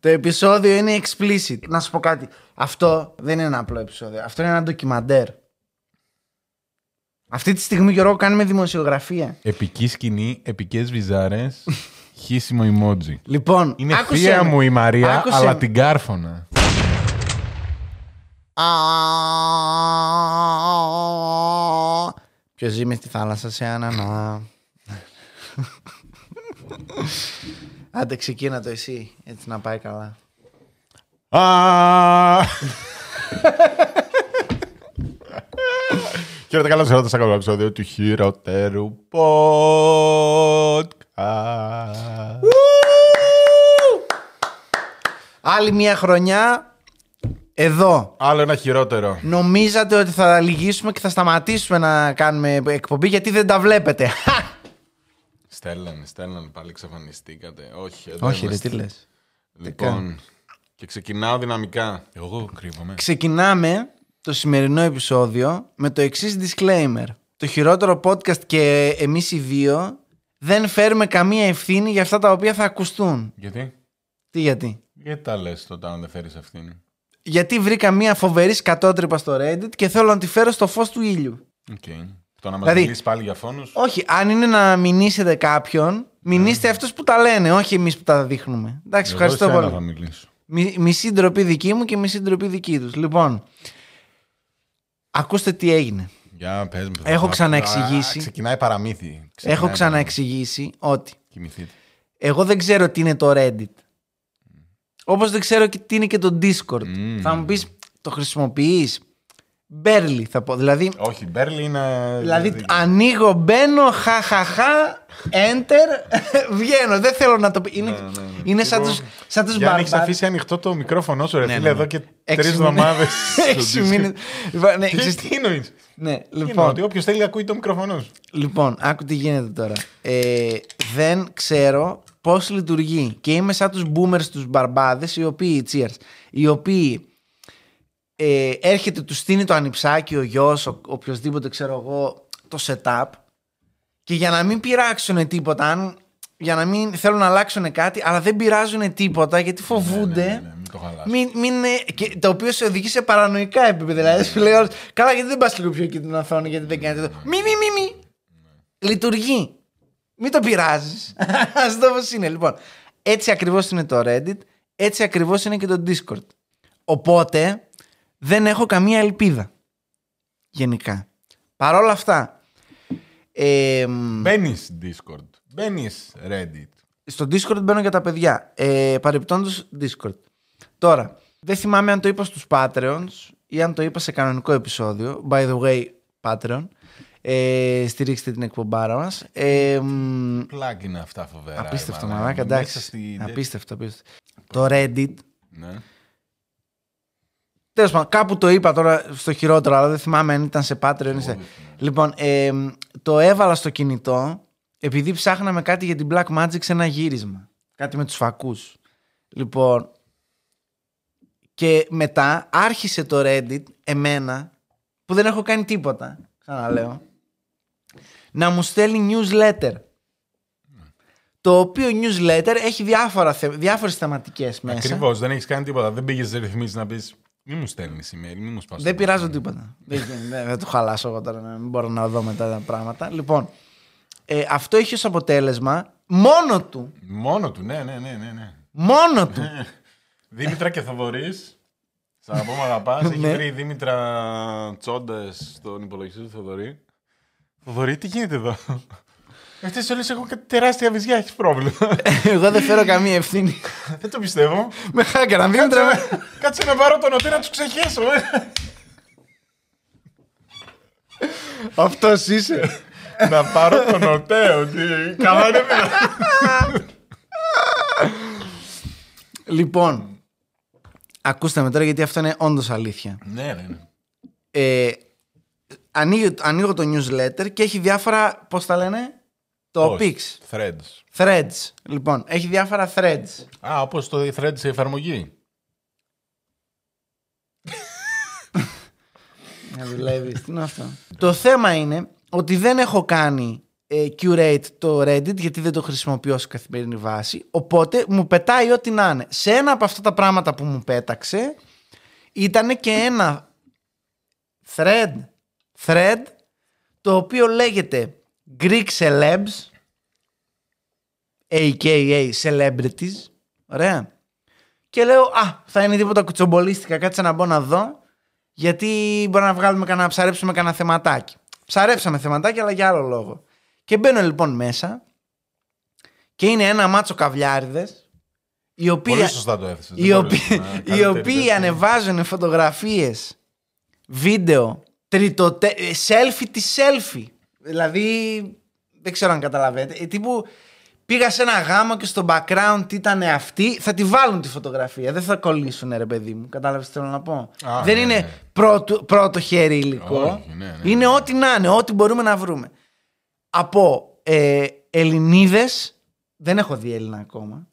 Το επεισόδιο είναι explicit. Να σου πω κάτι. Αυτό δεν είναι ένα απλό επεισόδιο. Αυτό είναι ένα ντοκιμαντέρ. Αυτή τη στιγμή, Γιώργο, κάνουμε δημοσιογραφία. Επική σκηνή, επικές βυζάρες, χύσιμο emoji. Λοιπόν, Είναι άκουσέ θεία με. μου η Μαρία, Άκουσέ αλλά με. την κάρφωνα. Ποιος ζει μες στη θάλασσα σε ανανά; Άντε ξεκίνα το εσύ, έτσι να πάει καλά. Α! Χαίρετε, καλώς ήρθατε σε ακόμα επεισόδιο του χειροτέρου podcast. Άλλη μια χρονιά εδώ. Άλλο ένα χειρότερο. Νομίζατε ότι θα λυγίσουμε και θα σταματήσουμε να κάνουμε εκπομπή γιατί δεν τα βλέπετε. Στέλνανε, στέλνανε, πάλι εξαφανιστήκατε. Όχι, εδώ Όχι, ρε, είμαστε. τι λες. Λοιπόν, και ξεκινάω δυναμικά. Εγώ κρύβομαι. Ξεκινάμε το σημερινό επεισόδιο με το εξής disclaimer. Το χειρότερο podcast και εμείς οι δύο δεν φέρουμε καμία ευθύνη για αυτά τα οποία θα ακουστούν. Γιατί; Τι γιατί; Γιατί τα λες τότε αν δεν φέρεις ευθύνη; Γιατί βρήκα μια φοβερή σκατότρυπα στο Reddit και θέλω να τη φέρω στο φως του ήλιου. Οκ. Το να μας Δηλαδή- μιλήσεις πάλι για φόνους. Όχι, αν είναι να μηνύσετε κάποιον, μηνύστε αυτούς που τα λένε, όχι εμείς που τα δείχνουμε. Εντάξει, Εγώ ευχαριστώ εσένα πολύ. θα μιλήσω. Μι- Μισή ντροπή δική μου και μισή ντροπή δική τους. Λοιπόν, ακούστε τι έγινε. Για πες μου. Έχω Α, ξαναεξηγήσει. α, Ξεκινάει παραμύθι. Ξεκινάει Έχω ξαναεξηγήσει ότι Κοιμηθείτε. εγώ δεν ξέρω τι είναι το Reddit. Όπως δεν ξέρω και τι είναι και το Discord. Μμμ. Θα μου πεις, το χρησιμοποιείς; Barely θα πω. Δηλαδή, Όχι, Μπέρλι είναι. δηλαδή ανοίγω, μπαίνω, χαχαχά, enter, βγαίνω. Δεν θέλω να το πει. Είναι, είναι σαν τους, σαν τους Για αν έχεις μπαρμπάρ- αφήσει ανοιχτό το μικρόφωνο σου, ρε Ναι, φίλε, ναι, ναι. εδώ και Έξι τρεις μήνες. εβδομάδες. Έξι μήνες. Λοιπόν, ναι, ξέρεις Τι τι- εννοείς; Ναι, Λοιπόν, λοιπόν, ότι όποιος θέλει ακούει το μικρόφωνο σου. λοιπόν, άκου τι γίνεται τώρα. Ε, δεν ξέρω πώς λειτουργεί. Και είμαι σαν τους boomers, τους μπαρμπάδες, οι οποίοι, cheers, οι οποίοι ε, έρχεται, του στείνει το ανιψάκι ο γιος, ο, οποιοδήποτε ξέρω εγώ, το setup και για να μην πειράξουν τίποτα, αν, για να μην θέλουν να αλλάξουν κάτι, αλλά δεν πειράζουν τίποτα γιατί φοβούνται. Ναι, ναι, ναι, μην το χαλάσει. Μην, μην, ε, και, το οποίο σε οδηγεί σε παρανοϊκά επίπεδα. Δηλαδή, σου λέει όλος, Καλά, γιατί δεν πας λίγο πιο εκεί την οθόνη, γιατί δεν κάνει αυτό. Μη, μη, μη, μη. Λειτουργεί. Μην το πειράζεις. Α το πώ είναι. Λοιπόν, έτσι ακριβώς είναι το Reddit, έτσι ακριβώς είναι και το Discord. Οπότε δεν έχω καμία ελπίδα. Γενικά. Παρ' όλα αυτά. Ε, μ, Μπαίνει Discord. Μπαίνεις Reddit. στο Discord μπαίνω για τα παιδιά. Ε, Παρεπιπτόντως Discord. Τώρα, δεν θυμάμαι αν το είπα στους Patreons ή αν το είπα σε κανονικό επεισόδιο. By the way, Patreon. Ε, στηρίξτε την εκπομπάρα μας. Ε, μ, Πλάγκ είναι αυτά φοβερά. απίστευτο ρε, μαλάκα, Μέσα εντάξει. στη- Απίστευτο, απίστευτο. Το Reddit. Ναι. Τέλος πάντων, κάπου το είπα τώρα στο χειρότερο, αλλά δεν θυμάμαι αν ήταν σε Patreon ή σε... Λοιπόν, ε, μ, το έβαλα στο κινητό επειδή ψάχναμε κάτι για την Black Magic σε ένα γύρισμα. Κάτι με τους φακούς. Λοιπόν, και μετά άρχισε το Reddit, εμένα, που δεν έχω κάνει τίποτα, ξαναλέω, να μου στέλνει newsletter. Το οποίο newsletter έχει διάφορα, θε, διάφορες θεματικές μέσα. Ακριβώς, δεν έχεις κάνει τίποτα. Δεν πήγες ρυθμίσεις να πεις Μη μου στέλνεις email, μη μου σπάσει. Δεν πειράζω τίποτα. δεν, δεν, δεν το χαλάσω εγώ τώρα, να μην μπορώ να δω μετά τα πράγματα. Λοιπόν, ε, αυτό έχει ως αποτέλεσμα μόνο του, Μόνο του, ναι, ναι, ναι, ναι. ναι. μόνο του, Δήμητρα και Θοδωρής. Σαν να πούμε αγαπάς. Έχει Ναι. βρει η Δήμητρα τσόντε στον υπολογιστή του Θοδωρή. Θοδωρή, τι γίνεται εδώ; Αυτέ όλες έχουν κάτι τεράστια βυζιά, έχεις πρόβλημα. εγώ δεν φέρω καμία ευθύνη. Δεν το πιστεύω. με χάκεραν, Δήμητρα. με- Κάτσε να πάρω τον οτέ να τους ξεχέσω. ε. Αυτός είσαι. να πάρω τον οτέ, ότι καλά είναι δυνατόν. λοιπόν, ακούστε με τώρα γιατί αυτό είναι όντως αλήθεια. Ναι, ναι, ναι. Ε, ανοίγω, ανοίγω το newsletter και έχει διάφορα, πώς τα λένε, το Πώς; pics. Threads. Threads. Λοιπόν, έχει διάφορα threads. Α, όπως το thread σε εφαρμογή. Να δουλεύεις. Τι είναι αυτό; Το θέμα είναι ότι δεν έχω κάνει ε, curate το Reddit γιατί δεν το χρησιμοποιώ σε καθημερινή βάση. Οπότε μου πετάει ό,τι να είναι. Σε ένα από αυτά τα πράγματα που μου πέταξε ήταν και ένα thread, thread το οποίο λέγεται Greek Celebs a.k.a. Celebrities. Ωραία. Και λέω, α, θα είναι τίποτα κουτσομπολίστικα, κάτσε να μπω να δω, γιατί μπορεί να βγάλουμε κανένα, ψαρέψουμε κανένα θεματάκι. Ψαρέψαμε θεματάκι, αλλά για άλλο λόγο. Και μπαίνω λοιπόν μέσα και είναι ένα μάτσο καβλιάριδες, οι οποίοι, Πολύ σωστά το έθεσες. οι Δεν οποίοι, μπορείς να οι καλύτερη οποίοι τέτοια. ανεβάζουν φωτογραφίες, βίντεο, τριτοτε... selfie τη selfie. Δηλαδή, δεν ξέρω αν καταλαβαίνετε. Ε, τύπου πήγα σε ένα γάμο και στο background ήταν αυτοί, θα τη βάλουν τη φωτογραφία. Δεν θα κολλήσουν, ρε παιδί μου. Κατάλαβες τι θέλω να πω; Α, δεν ναι, είναι ναι. πρώτο, πρώτο χέρι υλικό. Όχι, ναι, ναι, είναι ναι. ό,τι να είναι, ό,τι μπορούμε να βρούμε. Από ε, Ελληνίδες, δεν έχω δει Έλληνα ακόμα.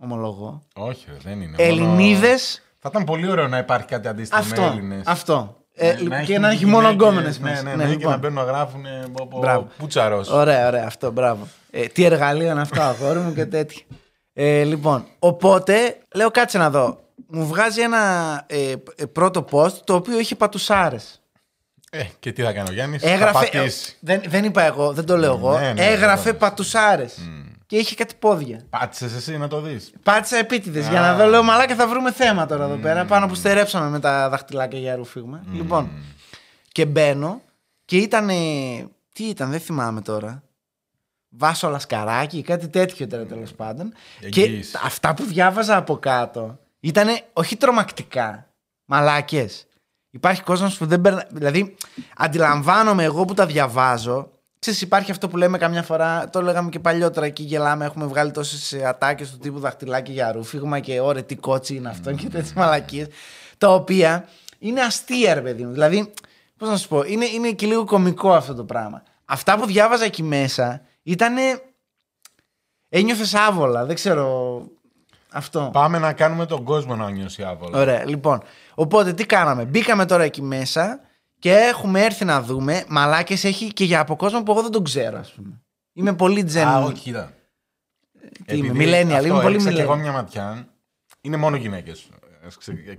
Ομολογώ. Όχι, ρε, δεν είναι. μόνο- Ελληνίδες. Θα ήταν πολύ ωραίο να υπάρχει κάτι αντίστοιχο με Αυτό. Έλληνες. Αυτό. Ε, Ναι, και να έχει μόνο γυναίκες, γκόμενες Ναι, μέσα. ναι, ναι, και λοιπόν. να μπαίνουν να γράφουν από Μπράβο. πούτσαρο. Ωραία, ωραία, αυτό, μπράβο. Ε, τι εργαλείο είναι αυτό, αγόρι μου και τέτοια. Ε, λοιπόν, οπότε λέω κάτσε να δω. Μου βγάζει ένα ε, ε, πρώτο post το οποίο είχε πατουσάρες. Ε, και τι θα κάνει ο Γιάννη. Έγραφε. Θα πατήσεις. ε, δεν, δεν είπα εγώ, δεν το λέω εγώ. Ναι, ναι, έγραφε δεν το πατουσάρε. Και είχε κάτι πόδια. Πάτησες εσύ να το δεις. Πάτησα επίτηδες για να δω, λέω μαλάκα θα βρούμε θέμα τώρα εδώ πέρα. Πάνω που στερέψαμε με τα δαχτυλάκια για ρουφίγμα. Λοιπόν, και μπαίνω και ήταν. Τι ήταν, δεν θυμάμαι τώρα. Βάσο λασκαράκι, κάτι τέτοιο ήταν τέλος πάντων. Και Εγγύης. αυτά που διάβαζα από κάτω ήταν όχι τρομακτικά. Μαλάκες. Υπάρχει κόσμος που δεν περνά. Δηλαδή, αντιλαμβάνομαι εγώ που τα διαβάζω. Ξέρεις, υπάρχει αυτό που λέμε καμιά φορά, το λέγαμε και παλιότερα εκεί γελάμε, έχουμε βγάλει τόσες ατάκες του τύπου δαχτυλάκι για ρούφιγμα και ωραία τι κότσι είναι αυτό και τέτοιες μαλακίες. Τα οποία είναι αστεία, ρε παιδί μου. Δηλαδή, πώς να σου πω, είναι, είναι και λίγο κωμικό αυτό το πράγμα. Αυτά που διάβαζα εκεί μέσα ήταν. Ένιωθες άβολα, δεν ξέρω. Αυτό. Πάμε να κάνουμε τον κόσμο να νιώσει άβολα. Ωραία, λοιπόν. Οπότε τι κάναμε. Μπήκαμε τώρα εκεί μέσα και έχουμε έρθει να δούμε. Μαλάκες έχει και για από κόσμο που εγώ δεν τον ξέρω, ας πούμε. Είμαι πολύ τζεν. Α, όχι, κοίτα. Τι είμαι, Επειδή millennial, αυτό είμαι πολύ έριξα και εγώ millennial. μια ματιά. Είναι μόνο γυναίκες. Α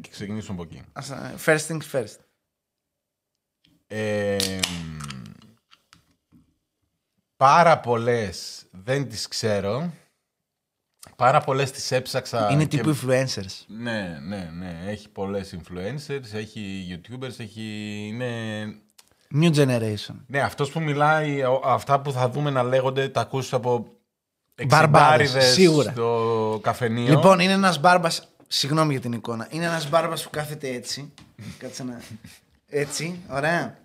ξεκινήσουμε από εκεί. Ας, ε, First things first. Ε, πάρα πολλές δεν τις ξέρω. Πάρα πολλές τις έψαξα. Είναι και- τύπου influencers. Ναι, ναι, ναι. Έχει πολλές influencers, έχει YouTubers, έχει. Είναι... New generation. Ναι, αυτός που μιλάει, ο- αυτά που θα δούμε να λέγονται, τα ακούς από Μπαρμπάδες, εξιμπάριδες σίγουρα. στο καφενείο. Λοιπόν, είναι ένας μπάρμπας. Συγγνώμη για την εικόνα. Είναι ένας μπάρμπας που κάθεται έτσι. Κάτσε να. Έτσι, ωραία.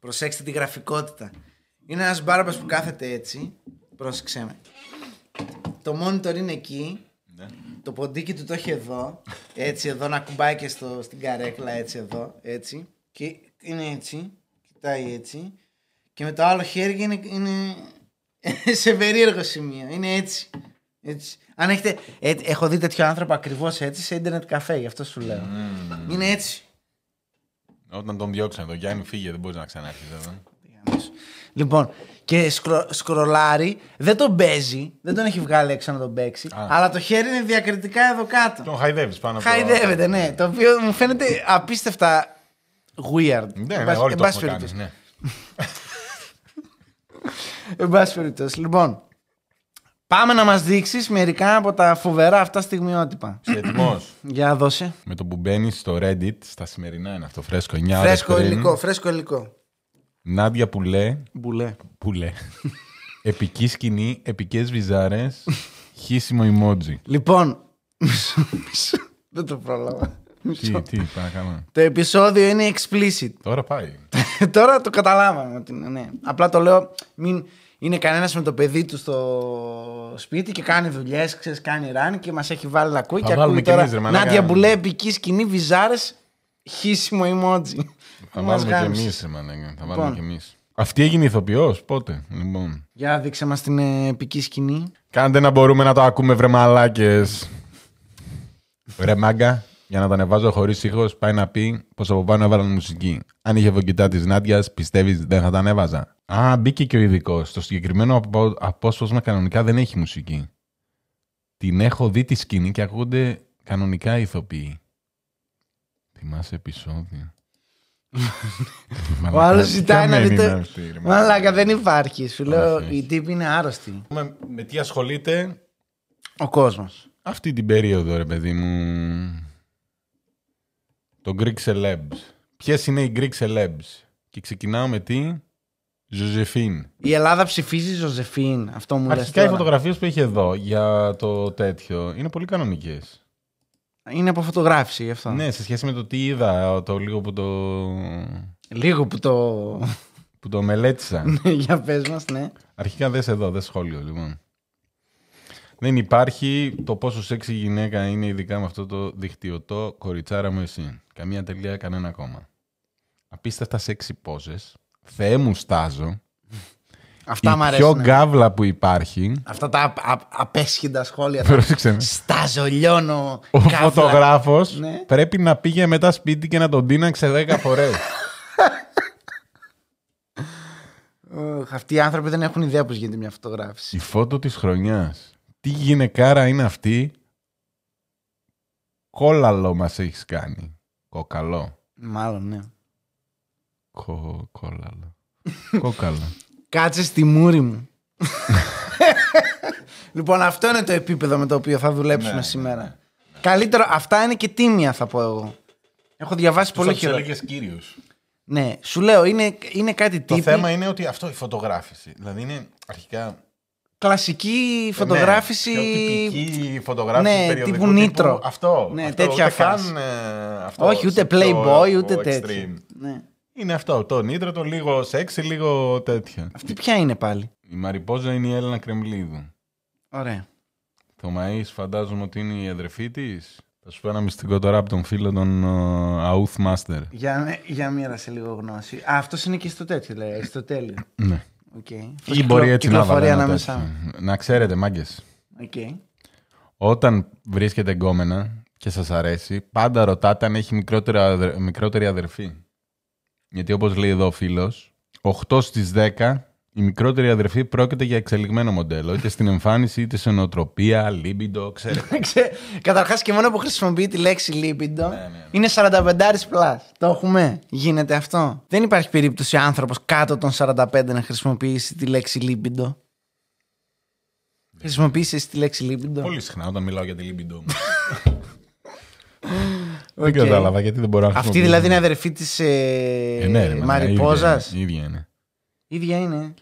Προσέξτε τη γραφικότητα. Είναι ένας μπάρμπας που κάθεται έτσι. Πρόσεξε με. Το monitor είναι εκεί. Ναι. Το ποντίκι του το έχει εδώ. Έτσι, εδώ να κουμπάει και στο, στην καρέκλα, έτσι εδώ. Έτσι. Και είναι έτσι. Κοιτάει έτσι. Και με το άλλο χέρι είναι, είναι σε περίεργο σημείο. Είναι έτσι. έτσι. Αν έχετε. ε, έχω δει τέτοιο άνθρωπο ακριβώς έτσι σε ίντερνετ καφέ, γι' αυτό σου λέω. Είναι έτσι. Όταν τον διώξανε, τον Γιάννη φύγε, δεν μπορείς να ξανάρθει εδώ. Λοιπόν, και σκρο, σκρολάρει, δεν τον παίζει, δεν τον έχει βγάλει έξω να τον παίξει, Α. αλλά το χέρι είναι διακριτικά εδώ κάτω. Τον χαϊδεύεις πάνω από Χαϊδεύεται, ναι. Το οποίο μου φαίνεται απίστευτα weird. Ναι, Εν ναι, πάση- όλοι εν το πάση έχουμε κάνει. περιπτώσει. Ναι. Εν πάση περιπτώσει. Λοιπόν, πάμε να μας δείξεις μερικά από τα φοβερά αυτά στιγμιότυπα. Είσαι έτοιμο. Για δώσε. Με το που μπαίνεις στο Reddit, στα σημερινά είναι αυτό φρέσκο, 9 ώρες Φρέσκο πριν. υλικό, φρέσκο υλικό. Νάντια Πουλέ, Μπουλέ. Πουλέ. Επική σκηνή, επικές βυζάρες, χύσιμο emoji. Λοιπόν, μισό, μισό. Δεν το πρόλαβα. τι, τι, παρακαλώ. Το επεισόδιο είναι explicit. Τώρα πάει. Τώρα το καταλάβαμε. ότι είναι, ναι. Απλά το λέω, μην είναι κανένας με το παιδί του στο σπίτι και κάνει δουλειές, κάνει ράνι και μας έχει βάλει να ακούει. Θα και βάλουμε ακούει κι τώρα. εμείς, ρε μαλάκα. Νάντια που λέει επική σκηνή, βυζάρες, χύσιμο emoji. Θα Μας βάλουμε κι γάμισες. εμείς, μαλάκα. Θα Λοιπόν. βάλουμε κι εμείς. Αυτή έγινε ηθοποιός, πότε. Λοιπόν. Για δείξε μας την ε, επική σκηνή. Κάντε να μπορούμε να το ακούμε, βρε μαλάκες. Ρε μάγκα. για να το ανεβάζω χωρίς ήχος, πάει να πει πως από πάνω έβαλαν μουσική. Αν είχε βογκητά της Νάντιας, πιστεύεις δεν θα τα ανέβαζα. Α, μπήκε και ο ειδικός. Στο συγκεκριμένο απο- απόσπασμα κανονικά δεν έχει μουσική. Την έχω δει τη σκηνή και ακούγονται κανονικά ηθοποιοί. Θυμάσαι επεισόδιο. Ο άλλος ζητάει να δει το. Μαλάκα; Μαλάκα δεν υπάρχεις. Σου λέω Όχι, όχι. οι τύποι είναι άρρωστοι. με, με τι ασχολείται Ο κόσμος. αυτή την περίοδο, ρε παιδί μου. Το Greek Celebs. Ποιες είναι οι Greek Celebs; Και ξεκινάω με τι; Ζωζεφίν. Η Ελλάδα ψηφίζει Ζωζεφίν. Αυτό μου λες Αρχικά οι τώρα. φωτογραφίες που έχει εδώ για το τέτοιο είναι πολύ κανονικές. Είναι από φωτογράφηση γι' αυτό. Ναι, σε σχέση με το τι είδα, το λίγο που το, Λίγο που το. που το μελέτησα. Ναι, Για πες μας, ναι. Αρχικά δες εδώ, δες σχόλιο λοιπόν. Δεν υπάρχει το πόσο σεξι γυναίκα είναι ειδικά με αυτό το δικτυωτό κοριτσάρα μου εσύ. Καμία τελεία, κανένα κόμμα. Απίστευτα σεξι πόζες. Θεέ μου στάζω. Αυτά μ' η πιο αρέσουν. γκάβλα που υπάρχει. Αυτά τα απ- απ- απέσχυντα σχόλια. τα- Πρόσεξε με. Στάζω, λιώνω. Ο κάβλα. φωτογράφος Ναι. πρέπει να πήγε μετά σπίτι και να τον τίναξε 10 φορές. Οχ, Αυτοί οι άνθρωποι δεν έχουν ιδέα πώς γίνεται μια φωτογράφηση. Η φώτο της χρονιάς. Τι γυναικάρα είναι αυτή; Κόλαλο μας έχεις κάνει. Κοκαλό. Μάλλον, ναι. Κο, κόλαλο. Κόκαλο. Κάτσε στη μούρη μου. λοιπόν, αυτό είναι το επίπεδο με το οποίο θα δουλέψουμε Ναι, σήμερα. Καλύτερο, αυτά είναι και τίμια θα πω εγώ. Έχω διαβάσει πολύ χειρότερα. κύριους. Ναι, σου λέω, είναι, είναι κάτι Το τύπη. θέμα είναι ότι αυτό η φωτογράφηση. Δηλαδή είναι αρχικά. Κλασική φωτογράφηση. Ναι, πιο τυπική φωτογράφηση. Ναι, περιοδικού τύπου νήτρο. Αυτό. Ναι, αυτό, τέτοια ούτε φάση. καν, ε, αυτό, Όχι, ούτε σε πιο playboy, ούτε τέτοιο. extreme. Ναι. Είναι αυτό. Το νήτρο, το λίγο σεξι, λίγο τέτοιο. Αυτή ποια είναι πάλι; Η Μαριπόζα είναι η Έλληνα Κρεμλίδου. Ωραία. Το Μαΐς φαντάζομαι ότι είναι η αδερφή της. Θα σου πω ένα μυστικό τώρα από τον φίλο τον Αούθ Μάστερ. Για, για μοίρασε λίγο γνώση. Α, αυτός είναι και στο τέτοιο, λέει. Στο τέλειο. Ναι. Okay. Ή μπορεί έτσι να βάλει κυκλοφορεί ένα ανάμεσά. τέτοιο. Να ξέρετε, μάγκες. Okay. Όταν βρίσκεται γκόμενα και σας αρέσει, πάντα ρωτάτε αν έχει μικρότερη, αδε- μικρότερη αδερφή. Γιατί όπως λέει εδώ ο φίλος, 8 στις 10 η μικρότερη αδερφή πρόκειται για εξελιγμένο μοντέλο, είτε στην εμφάνιση, είτε σε νοοτροπία, λίμπιντο, ξέρετε. Καταρχάς και μόνο που χρησιμοποιεί τη λέξη λίπιντο Ναι, ναι. είναι 45 plus. Το έχουμε; Γίνεται αυτό; Δεν υπάρχει περίπτωση άνθρωπος κάτω των 45 να χρησιμοποιήσει τη λέξη λίπιντο. Χρησιμοποιήσεις εσύ τη λέξη λίπιντο. Πολύ συχνά όταν μιλάω για τη λίμπιντο μου. Οκ. Δεν κατάλαβα γιατί δεν μπορώ να Αυτή χρησιμοποιήσω. δηλαδή είναι αδερφή της Ε, ναι, ρε, μα, Μαριπόζα. ίδια είναι, ίδια είναι. ίδια είναι.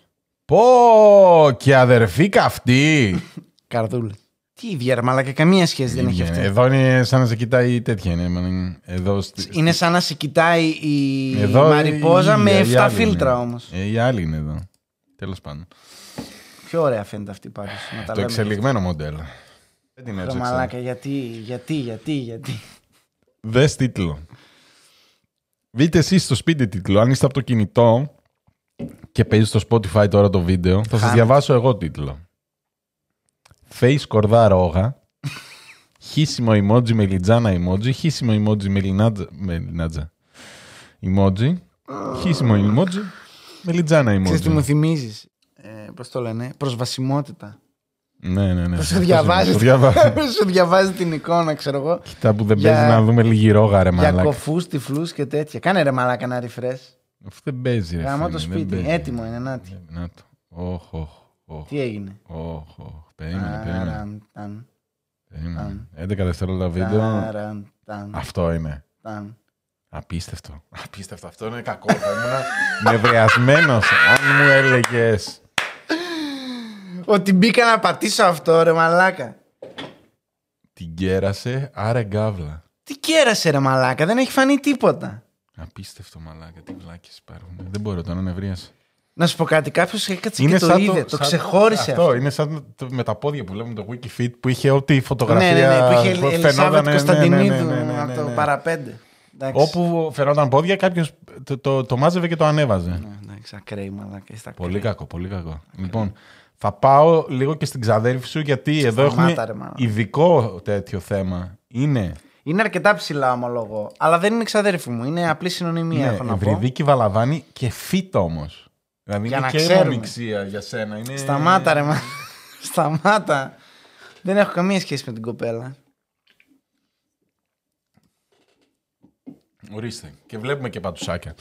Πω και αδερφή καυτή. Καρδούλα. Τι ίδια, ρε μαλάκα, καμία σχέση δεν έχει Ίδια αυτό. είναι. Εδώ είναι σαν να σε κοιτάει η τέτοια. Είναι, μα, εδώ στη- Είναι σαν να σε κοιτάει η Εδώ Μαριπόζα η με ίδια, η 7 άλλη φίλτρα είναι. όμως. Ε, η άλλη είναι εδώ. Τέλος πάντων. Πιο ωραία φαίνεται αυτή πάντω. Το εξελιγμένο μοντέλο. Δεν την Ρε έψαξα. μαλάκα, γιατί, γιατί, γιατί, γιατί. Δες τίτλο. Δείτε εσείς στο σπίτι τίτλο. Αν είστε από το κινητό και παίζεις στο Spotify τώρα το βίντεο, θα σας Χάμε. διαβάσω εγώ τίτλο. Face κορδά ρόγα. Χύσιμο emoji με λιτζάνα emoji. Χύσιμο emoji με λινάτζα. Με λινάτζα. Emoji. Χύσιμο emoji με λιτζάνα Ξέρεις τι μου emoji. θυμίζεις. Ε, πώς το λένε, προσβασιμότητα. Ναι, ναι, ναι. Που σου διαβάζει, Το διαβάζω. σου διαβάζει την εικόνα, ξέρω εγώ. Κοίτα που δεν Για- παίζει να δούμε λίγη ρόγα ρε Για μαλάκα. κοφούς, τυφλούς και τέτοια. Κάνε ρε μαλάκα ένα refresh. Αυτό δεν παίζει ρε Γαμώ φίλε, το δεν σπίτι. παίζει. Έτοιμο είναι, νάτι. Να το. Όχ, όχ, όχ. Τι έγινε; Όχ, όχ. Περίμενε, περίμενε. Ταραν, ταν, περίμενε. 11 δευτερόλεπτα βίντεο. ταραν, ταν, Αυτό είναι. ταν. Απίστευτο. Απίστευτο. Αυτό είναι κακό. Θα ήμουν νευριασμένος αν μου έλεγες. Ότι μπήκα να πατήσω αυτό ρε μαλάκα. Την κέρασε, άρα γκάβλα. Τι κέρασε ρε μαλάκα, δεν έχει φανεί τίποτα. Απίστευτο μαλάκα. Τι βλάκες υπάρχουν. Δεν μπορώ τώρα να νευρίασα. Να σου πω κάτι, κάποιος έκατσε και το είδε, το, σαν- ξεχώρισε αυτό. αυτό. είναι σαν το, με τα πόδια που λέμε το Wikifit που είχε ό,τι η φωτογραφία Ναι, ναι, ναι, που είχε που Ελισάβετ φαινόταν, ναι, Κωνσταντινίδου ναι, ναι, ναι, ναι, από το ναι. παραπέντε. Εντάξει. Όπου φαινόταν πόδια, κάποιος το, το, το μάζευε και το ανέβαζε. Ναι, εντάξει, ακραίοι μαλάκα. είστε Πολύ ακραίοι. κακό, πολύ κακό. Λοιπόν, θα πάω λίγο και στην ξαδέρφη σου γιατί εδώ Σταμάτα, έχουμε ρε, μάνα. ειδικό τέτοιο θέμα. Είναι. Είναι αρκετά ψηλά, ομολογώ. Αλλά δεν είναι ξαδέρφη μου. Είναι απλή συνωνυμία, Ναι, έχω να πω. Ευρυδίκη Βαλαβάνη και φύτο όμως. Δηλαδή Για είναι να και ξέρουμε. αιμομιξία για σένα. Είναι... Σταμάτα, ρε, μα. Σταμάτα. Δεν έχω καμία σχέση με την κοπέλα. Ορίστε. Και βλέπουμε και πατουσάκια.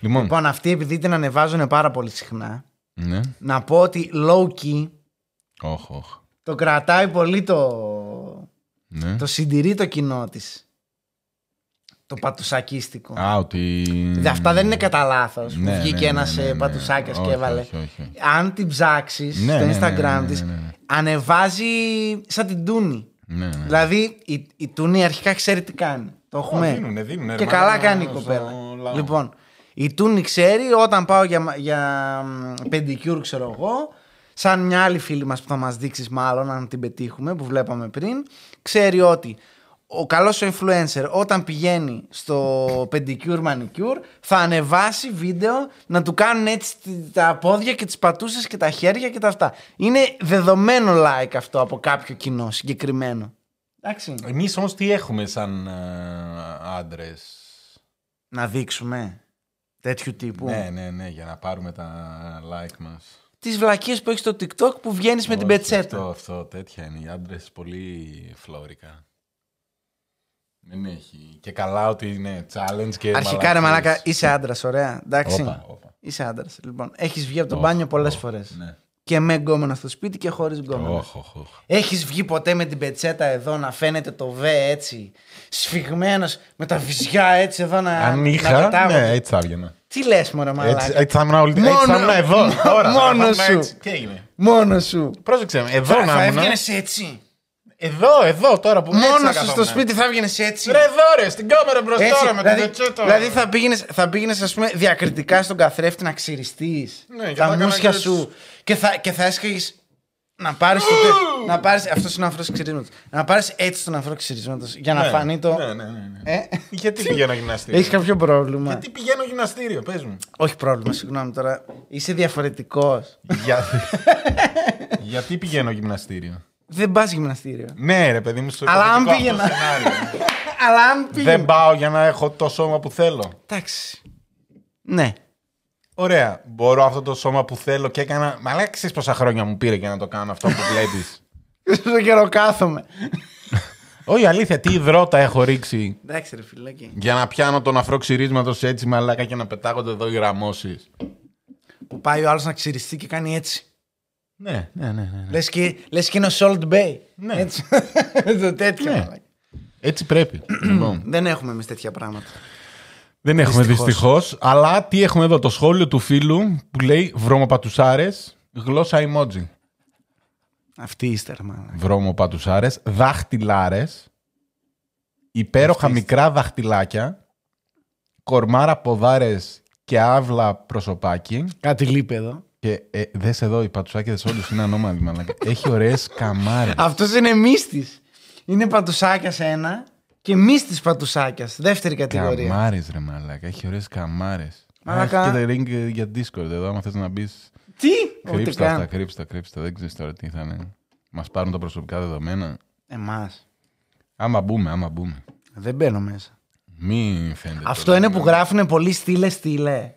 Λοιπόν, Λοιπόν, αυτοί επειδή την ανεβάζουν πάρα πολύ συχνά, ναι. να πω ότι low key Όχι, όχι. το κρατάει πολύ το. Ναι. Το συντηρεί το κοινό της. Το πατουσακίστικο. Α, ότι. Δε, Αυτά δεν είναι κατά λάθος. Ναι, που βγήκε ναι, ένας ναι, ναι, ναι. πατουσάκια και Όχι, έβαλε. όχι, όχι, όχι. Αν την ψάξεις Ναι, στο ναι, ναι, Instagram ναι, της, ναι, ναι. ανεβάζει σαν την Τούνη. Ναι, ναι. Δηλαδή η, η Τούνη αρχικά ξέρει τι κάνει. Το έχουμε. δίνουνε, δίνουνε, και ρε, καλά μάλλον κάνει η στο κοπέλα. λαό. Λοιπόν, η Τούνη ξέρει όταν πάω για, για πεντικιούρ, ξέρω εγώ, σαν μια άλλη φίλη μας που θα μας δείξεις μάλλον αν την πετύχουμε που βλέπαμε πριν, ξέρει ότι ο καλός ο influencer όταν πηγαίνει στο pedicure manicure θα ανεβάσει βίντεο να του κάνουν έτσι τα πόδια και τις πατούσες και τα χέρια και τα αυτά. Είναι δεδομένο like αυτό από κάποιο κοινό συγκεκριμένο. Εντάξει. Εμείς όμως τι έχουμε σαν άντρες; Να δείξουμε τέτοιου τύπου. Ναι, ναι, ναι, για να πάρουμε τα like μας. τις βλακίες που έχεις στο TikTok που βγαίνεις με την πετσέτα. Αυτό, αυτό, τέτοια είναι. Οι άντρες πολύ φλόρικα. Δεν έχει. Και καλά ότι είναι challenge και. Αρχικά ρε μαλακίες. μαλάκα, είσαι άντρας, ωραία. Εντάξει. Όπα, όπα. Είσαι άντρας. Λοιπόν, έχεις βγει από το Οχ, μπάνιο πολλές οχ, φορές. Ναι. Και με γκόμενα στο σπίτι και χωρίς γκόμενα. Όχ, όχ, όχ. Έχεις βγει ποτέ με την πετσέτα εδώ να φαίνεται το βέ έτσι, σφιγμένος με τα βυζιά έτσι εδώ να. Αν να είχα, κατάγονται. ναι, έτσι θα έβγαινα. Τι λες, Μωρέ μαλάκα; Έτσι, έτσι θα ήμουν όλη- έτσι Μόνο- θα ήμουν εδώ. Τώρα, μόνο θα ήμουν σου. έτσι. Τι έγινε; Μόνο σου. Πρόσεξε με, εδώ Θα, να θα ήμουν. έβγαινες έτσι. Εδώ, εδώ τώρα που έτσι Μόνο θα σου στο καθόμουν. σπίτι θα έβγαινες έτσι. Ρε εδώ ρε, στην κάμερα μπροστά Έτσι, ρε, με δηλαδή, την πετσέτα. δηλαδή θα πήγαινε, θα πήγαινες, ας πούμε, διακριτικά στον καθρέφτη να ξυριστείς Ναι, και θα τα έκανα μουσια και σου και θα, και θα έσχαγες να πάρεις το. τε- να πάρεις, αυτός είναι ο αφρός ξυρίσματος. Να πάρεις έτσι τον αφρό ξυρίσματος για να Ναι, φανεί το. Ναι, ναι, ναι. ναι. Ε, Γιατί πηγαίνω γυμναστήριο; Έχεις κάποιο πρόβλημα; Γιατί πηγαίνω γυμναστήριο, πες μου. Όχι πρόβλημα, συγγνώμη τώρα. Είσαι διαφορετικός. Για- Γιατί πηγαίνω γυμναστήριο; Δεν πας γυμναστήριο. Ναι, ρε παιδί μου, στο Αλλά αν υποθετικό αυτό πήγαινα. σενάριο. Αλλά αν πήγαινε. Δεν πάω για να έχω το σώμα που θέλω. Εντάξει. Ναι. Ωραία. Μπορώ αυτό το σώμα που θέλω και έκανα. Μα λέει, ξέρεις πόσα χρόνια μου πήρε για να το κάνω αυτό που βλέπεις. Στο καιρό κάθομαι. Όχι, αλήθεια, τι υδρότα έχω ρίξει Εντάξει, ρε φιλάκι. για να πιάνω τον αφρό ξυρίσματος έτσι μαλάκα και να πετάγονται εδώ οι γραμμώσεις. Που πάει ο άλλος να ξυριστεί και κάνει έτσι. Ναι, ναι, ναι. ναι. Λες και, λες και είναι ο Salt Bay. Ναι. Έτσι. το τέτοιο. Ναι. μαλάκα. Έτσι πρέπει. λοιπόν. Δεν έχουμε εμείς τέτοια πράγματα. Δεν έχουμε Δυστυχώς. δυστυχώς. Αλλά τι έχουμε εδώ, το σχόλιο του φίλου που λέει βρωμοπατουσάρες, γλώσσα emoji. Αυτή είστε, ρε μαλάκα. Βρωμοπατουσάρες, δάχτυλάρες, υπέροχα μικρά δαχτυλάκια, κορμάρα ποδάρες και άβλα προσωπάκι. Κάτι λείπει εδώ. Και ε, δες εδώ, οι πατουσάκιδες όλους είναι ανώμαλοι, μαλάκα. Έχει ωραίες καμάρες. Αυτός είναι μύστης. Είναι πατουσάκια σε ένα και μύστη πατουσάκιας. Δεύτερη κατηγορία. καμάρες, ρε μαλάκα. Έχει ωραίες καμάρες. Μαλάκα. Α, Έχει και το link για Discord εδώ, άμα θες να μπεις. Τι! Ούτε Κρύψτε αυτά, καν. κρύψτε, κρύψτε. Δεν ξέρεις τώρα τι θα είναι. Μας πάρουν τα προσωπικά δεδομένα. Εμάς. Άμα μπούμε, άμα μπούμε. Δεν μπαίνω μέσα. Μη φαίνεται. Αυτό τώρα. είναι που γράφουν πολύ στήλε στήλε.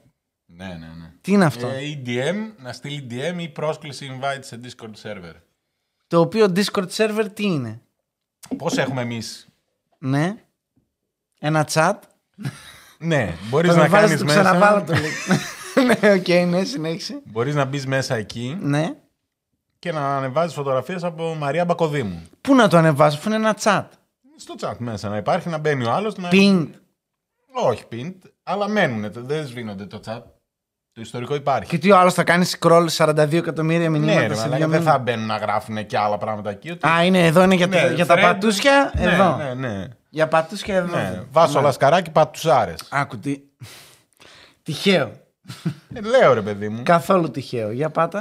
Ναι, ναι, ναι. Τι είναι αυτό; Ε, ή DM, να στείλει DM ή πρόσκληση invite σε Discord server. Το οποίο Discord server τι είναι; Πώς έχουμε εμείς. Ναι. Ένα chat. Ναι, μπορείς Θα να με βάλεις, κάνεις το μέσα. ξαναβάλω το link. ναι, οκ, ναι, συνέχισε. Μπορείς να μπεις μέσα εκεί Ναι. και να ανεβάζεις φωτογραφίες από Μαρία Μπακοδήμου. Πού να το ανεβάσω, αφού είναι ένα chat. Στο chat μέσα να υπάρχει, να μπαίνει ο άλλος. Να... Pinned. Όχι pinned, αλλά μένουν, δεν σβήνονται το chat. Το ιστορικό υπάρχει. Και τι ο άλλος θα κάνεις scroll 42 εκατομμύρια μηνύματα ναι, ρε, σε μαλάκα, δύο δεν μήνες. θα μπαίνουν να γράφουν και άλλα πράγματα εκεί. Ότι... Α, είναι εδώ, είναι για, Ναι, τα, για τα thread. πατούσια. ναι, εδώ. Ναι, ναι. Για πατούσια εδώ. ναι. Βάσο λασκαράκι πατουσάρες. Άκου τι. Τυχαίο. Ε, λέω ρε παιδί μου. Καθόλου τυχαίο. Για πάτα.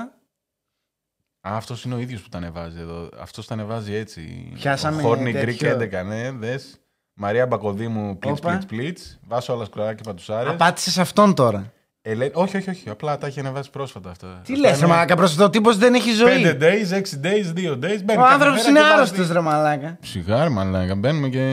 Α, αυτός είναι ο ίδιος που τα ανεβάζει εδώ. Αυτός τα ανεβάζει έτσι. Πιάσαμε Ο Horny Greek τέτοιο. 11, ναι, δες. Μαρία Μπακοδήμου, πλίτς, Όπα. πλίτς, πλίτς. Βάσο λασκαράκι πατουσάρες. Απάτησε αυτόν τώρα. Ε, λέει- όχι, όχι, όχι. Απλά τα έχει ανεβάσει πρόσφατα αυτά. Τι λες, ρε Μαλάκα, προς το τύπος δεν έχει 5 ζωή. days, 6 days, 2 days. Μπαίνει Ο κάθε άνθρωπο μέρα είναι και βάζει- άρρωστος, ρε Μαλάκα. Σιγά, ρε μαλάκα. Μπαίνουμε και.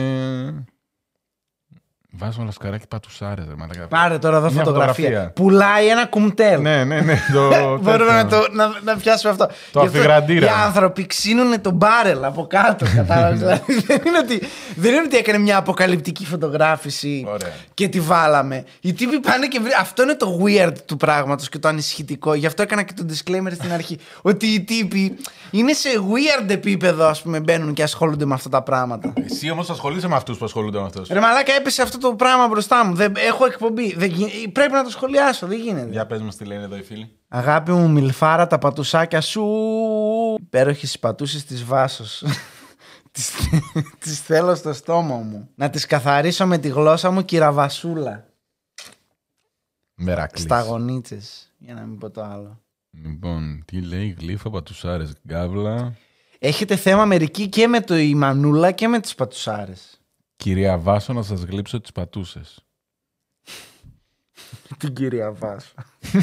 Βάζω λασκαράκι πατουσάρες. Ρε, μαλάκα. Πάρε τώρα εδώ Μια φωτογραφία. φωτογραφία. Πουλάει ένα κουμτέλ. Ναι, ναι, ναι. Το, Μπορούμε να, τέτοιο. το, να, να πιάσουμε αυτό. Το Γι' αυτό αφιγραντήρα. Οι άνθρωποι ξύνουν τον μπάρελ από κάτω. Κατάλαβες. δηλαδή, δεν, είναι ότι, δεν είναι ότι έκανε μια αποκαλυπτική φωτογράφηση Ωραία. και τη βάλαμε. Οι τύποι πάνε και βρει... Αυτό είναι το weird του πράγματος και το ανησυχητικό. Γι' αυτό έκανα και το disclaimer στην αρχή. ότι οι τύποι είναι σε weird επίπεδο, ας πούμε, μπαίνουν και ασχολούνται με αυτά τα πράγματα. Εσύ όμως ασχολείσαι με αυτούς που ασχολούνται με αυτό. Ρε μαλάκα έπεσε αυτό το πράγμα μπροστά μου. Δεν, έχω εκπομπή. Δεν, γι- πρέπει να το σχολιάσω. Δεν γίνεται. Για πες μας τι λένε εδώ οι φίλοι. Αγάπη μου, μιλφάρα τα πατουσάκια σου. Υπέροχε τι πατούσες της βάσος. τις, τις θέλω στο στόμα μου. Να τις καθαρίσω με τη γλώσσα μου κυραβασούλα. Μερακλής. Σταγονίτσες. Για να μην πω το άλλο. Λοιπόν, τι λέει γλύφα πατουσάρες γκάβλα. Έχετε θέμα μερικοί και με το η μανούλα και με τις πατουσάρες. Κυρία Βάσο, να σας γλύψω τις πατούσες. Την κυρία Βάσο.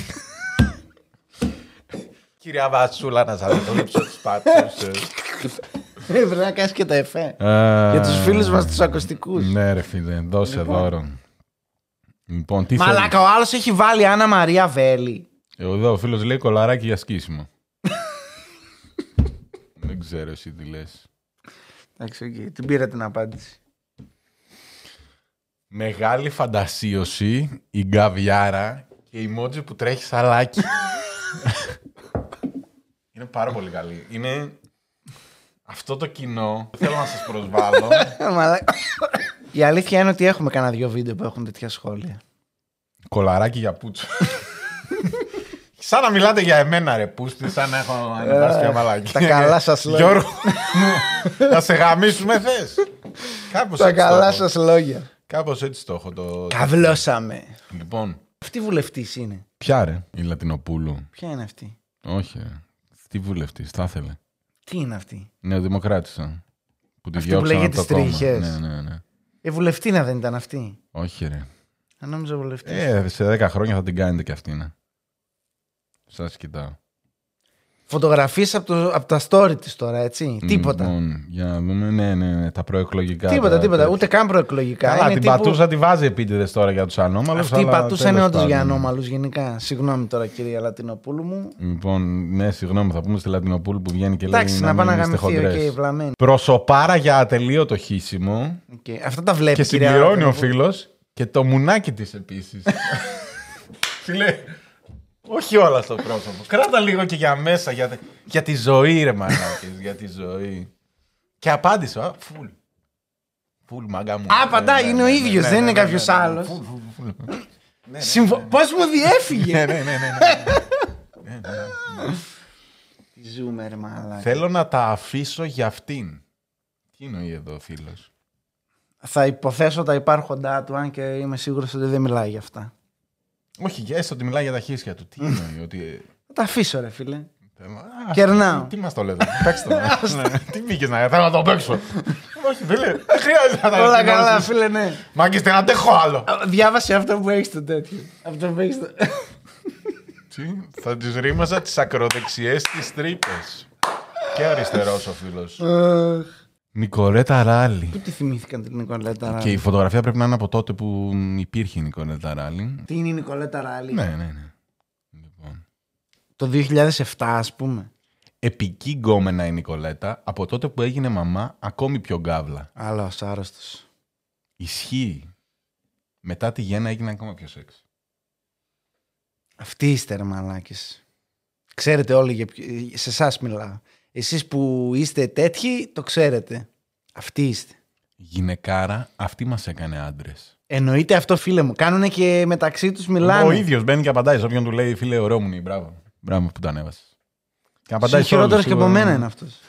Κυρία Βασούλα, να σας γλύψω τις πατούσες. Ε, Πρέπει να κάνεις και τα εφέ. Για τους φίλους μας τους ακουστικούς. Ναι, ρε φίλε, δώσε δώρο. Λοιπόν, τι Μαλάκα, ο άλλος έχει βάλει Άννα Μαρία Βέλη. θέλεις; Εδώ ο φίλος λέει κολαράκι για σκίσιμο. Δεν ξέρω εσύ τι λες. Εντάξει, οκ. Την πήρα την απάντηση. Μεγάλη φαντασίωση, η γκαβιάρα και emoji που τρέχει σαλάκι. Είναι πάρα πολύ καλή. Είναι αυτό το κοινό. Δεν θέλω να σας προσβάλλω. Μαλάκα. Η αλήθεια είναι ότι έχουμε κανένα δύο βίντεο που έχουν τέτοια σχόλια. Κολαράκι για πούτσο. Σαν να μιλάτε για εμένα ρε πούστη, σαν να έχω ανεβάσει πια μαλάκι. τα καλά σας λόγια. Γιώργο, θα σε γαμίσουμε θες. Κάπως Τα έτσι το καλά έχω. σας λόγια. Κάπως έτσι το έχω. Το... Καβλώσαμε. Λοιπόν, Αυτή βουλευτής είναι. ποια ρε η Λατινοπούλου. Ποια είναι αυτή; Όχι ρε. Τι βουλευτής, θα ήθελε. Τι είναι αυτή; Νεοδημοκράτησα. Που τη Αυτή που διώξαν λέγεται από το κόμμα. τρίχες. Ναι, ναι, ναι. Ε, βουλευτή να δεν ήταν αυτή; Όχι ρε. Αν νόμιζα βουλευτής. Ε, σε 10 χρόνια θα την κάνετε κι αυτή, ναι. Σας κοιτάω. Φωτογραφίες από, το, από τα story της τώρα, έτσι. Τίποτα. Λοιπόν, για να δούμε, ναι, ναι, ναι, τα προεκλογικά. τίποτα, τα τίποτα. τέτοια. Ούτε καν προεκλογικά. Καλά, είναι την τύπου... πατούσα τη βάζει επίτηδες τώρα για τους ανώμαλους. Αυτή η πατούσα είναι όντω για ανώμαλους γενικά. Συγγνώμη τώρα, κυρία Λατινοπούλου μου. Λοιπόν, ναι, συγγνώμη, θα πούμε στη Λατινοπούλου που βγαίνει και λέει Εντάξει, να μην πάει να είστε γαμηθεί, χοντρές. οκ, βλαμμένη. Προσωπάρα για ατελείωτο χύσιμο. Οκ, Αυτά τα βλέπει. Και συμπληρώνει ο φίλος και το μουνάκι της επίσης. Φίλε, όχι όλα στο πρόσωπο. Κράτα λίγο και για μέσα, για, για τη ζωή, ρε μαλάκες, για τη ζωή. Και απάντησε, α, φουλ. Φουλ, μάγκα μου. Α, απαντάει, Ναι, είναι ναι, ο ναι, ίδιος, ναι, δεν ναι, είναι ναι, κάποιος ναι, ναι, άλλος. φουλ, φουλ, φουλ. Συμφω... Πώς μου διέφυγε. Ναι, ναι, ναι, ναι, ναι. Τι Ζούμε, ρε μαλάκα. Θέλω να τα αφήσω για αυτήν. Τι εννοεί εδώ ο φίλος; Θα υποθέσω τα υπάρχοντά του, αν και είμαι σίγουρος ότι δεν μιλάει για αυτά. Όχι, και έστω ότι μιλάει για τα χίσια του. Τι εννοεί, ότι... Θα τα αφήσω, ρε φίλε. Α, Κερνάω. Τι μας το λέτε, παίξτε το. Ναι, Τι μπήκες να θέλω να το παίξω. Όχι, φίλε, δεν χρειάζεται να τα Όλα ανακοινώσεις. καλά, φίλε, ναι. Μάγκες, δεν αντέχω άλλο. Α, Διάβασε αυτό που έχεις το τέτοιο. Αυτό που έχεις το. Τι, θα τις ρήμαζα τις ακροδεξιές τις τρύπες. Και αριστερός ο φίλος. Αχ. Νικολέτα Ράλι. Πού τη θυμήθηκαν την Νικολέτα Ράλη; Και η φωτογραφία πρέπει να είναι από τότε που υπήρχε η Νικολέτα Ράλι. Τι είναι η Νικολέτα Ράλη; Ναι, ναι, ναι. Λοιπόν. Το 2007, ας πούμε. Επική γκόμενα η Νικολέτα από τότε που έγινε μαμά ακόμη πιο γκάβλα. Άλλο άρρωστος. Ισχύει. Μετά τη γέννα έγινε ακόμα πιο σεξ. Αυτοί είστε, ρε μαλάκες. Ξέρετε όλοι για ποιο... Σε εσάς μιλάω. Εσείς που είστε τέτοιοι, το ξέρετε. Αυτοί είστε. Γυναικάρα, αυτή μας έκανε άντρες. Εννοείται αυτό, φίλε μου. Κάνουν και μεταξύ τους μιλάνε. Ο ίδιος μπαίνει και απαντάει σε όποιον του λέει φίλε, ωραίο μου είναι. Μπράβο. Μπράβο που το ανέβασες. Και απαντάει σε Χειρότερος όλους, και από σίγουρα. μένα είναι αυτός.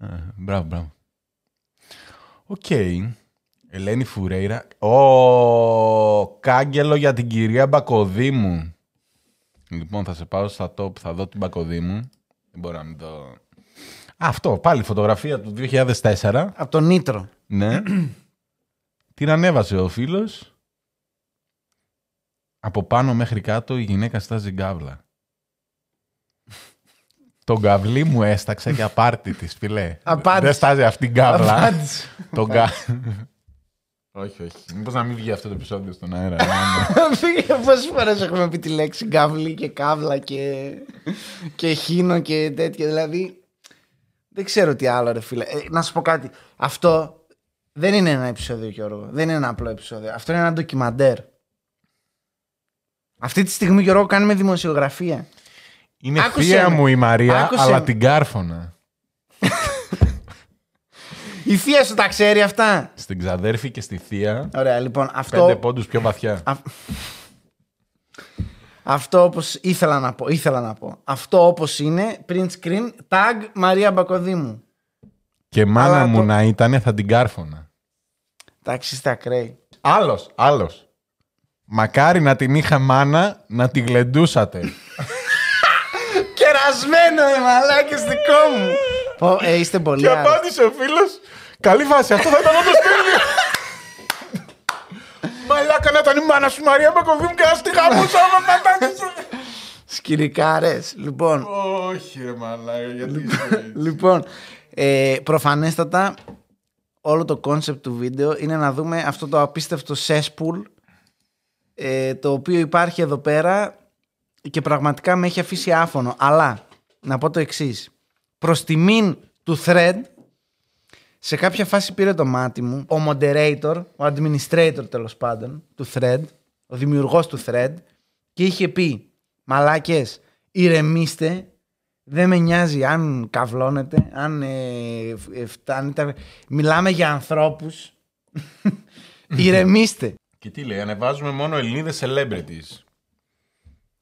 Ε, μπράβο, μπράβο. Οκ. Ελένη Φουρέιρα. Ω, κάγκελο για την κυρία Μπακοδήμου. Λοιπόν, θα σε πάω στα top, θα δω την Μπακοδήμου. Δεν μπορώ να μην δω. Αυτό, πάλι φωτογραφία του 2004. Από τον Nitro. Ναι. Την ανέβασε ο φίλος. Από πάνω μέχρι κάτω η γυναίκα στάζει γκάβλα. Το γκαβλί μου έσταξε και απάρτη της, φιλέ. Απάντησε. Δεν στάζει αυτή γκάβλα. Απάντησε. Το γκα... Όχι, όχι. Μήπως να μην βγει αυτό το επεισόδιο στον αέρα. Πόσες φορές έχουμε πει τη λέξη γκάβλη και καύλα και, και χίνο και τέτοια. Δηλαδή. Δεν ξέρω τι άλλο, ρε φίλε. Ε, να σου πω κάτι. Αυτό δεν είναι ένα επεισόδιο, Γιώργο. Δεν είναι ένα απλό επεισόδιο. Αυτό είναι ένα ντοκιμαντέρ. Αυτή τη στιγμή, Γιώργο, κάνουμε δημοσιογραφία. Είναι Άκουσε θεία με. μου η Μαρία, Άκουσε αλλά με. την κάρφωνα. Η θεία σου τα ξέρει αυτά; Στην ξαδέρφη και στη θεία, Ωραία, λοιπόν, αυτό. πέντε πόντους πιο βαθιά. Α- Αυτό όπως ήθελα να πω, ήθελα να πω. Αυτό όπως είναι, print screen, tag Μαρία Μπακοδήμου. Και μάνα Αλλά μου το- να ήταν, θα την κάρφωνα. Εντάξει, είστε ακραίοι. Άλλος, άλλος. Μακάρι να την είχα μάνα να τη γλεντούσατε. Κερασμένο, ρε μαλάκες, δικό μου. Πω, ε, είστε πολύ και άρρωστοι. απάντησε ο φίλος. Καλή βάση, αυτό θα ήταν όντως τέλειο. Μαλάκα να ήταν η μάνα σου Μαρία Μπακοβίμ και ας τη γαμούσα άμα πατάτησε. Σκυρικάρες. Λοιπόν, Όχι ρε μαλάκα, γιατί είσαι έτσι. λοιπόν ε, προφανέστατα όλο το κόνσεπτ του βίντεο είναι να δούμε αυτό το απίστευτο cesspool ε, το οποίο υπάρχει εδώ πέρα και πραγματικά με έχει αφήσει άφωνο. Αλλά, να πω το εξής. Προς τιμήν του thread, σε κάποια φάση πήρε το μάτι μου ο moderator, ο administrator τέλος πάντων του thread, ο δημιουργός του thread και είχε πει «Μαλάκες, ηρεμήστε, δεν με νοιάζει αν καυλώνετε, αν ε, ε, φτάνετε, μιλάμε για ανθρώπους, ηρεμήστε». Και τι λέει, ανεβάζουμε μόνο Ελληνίδες celebrities.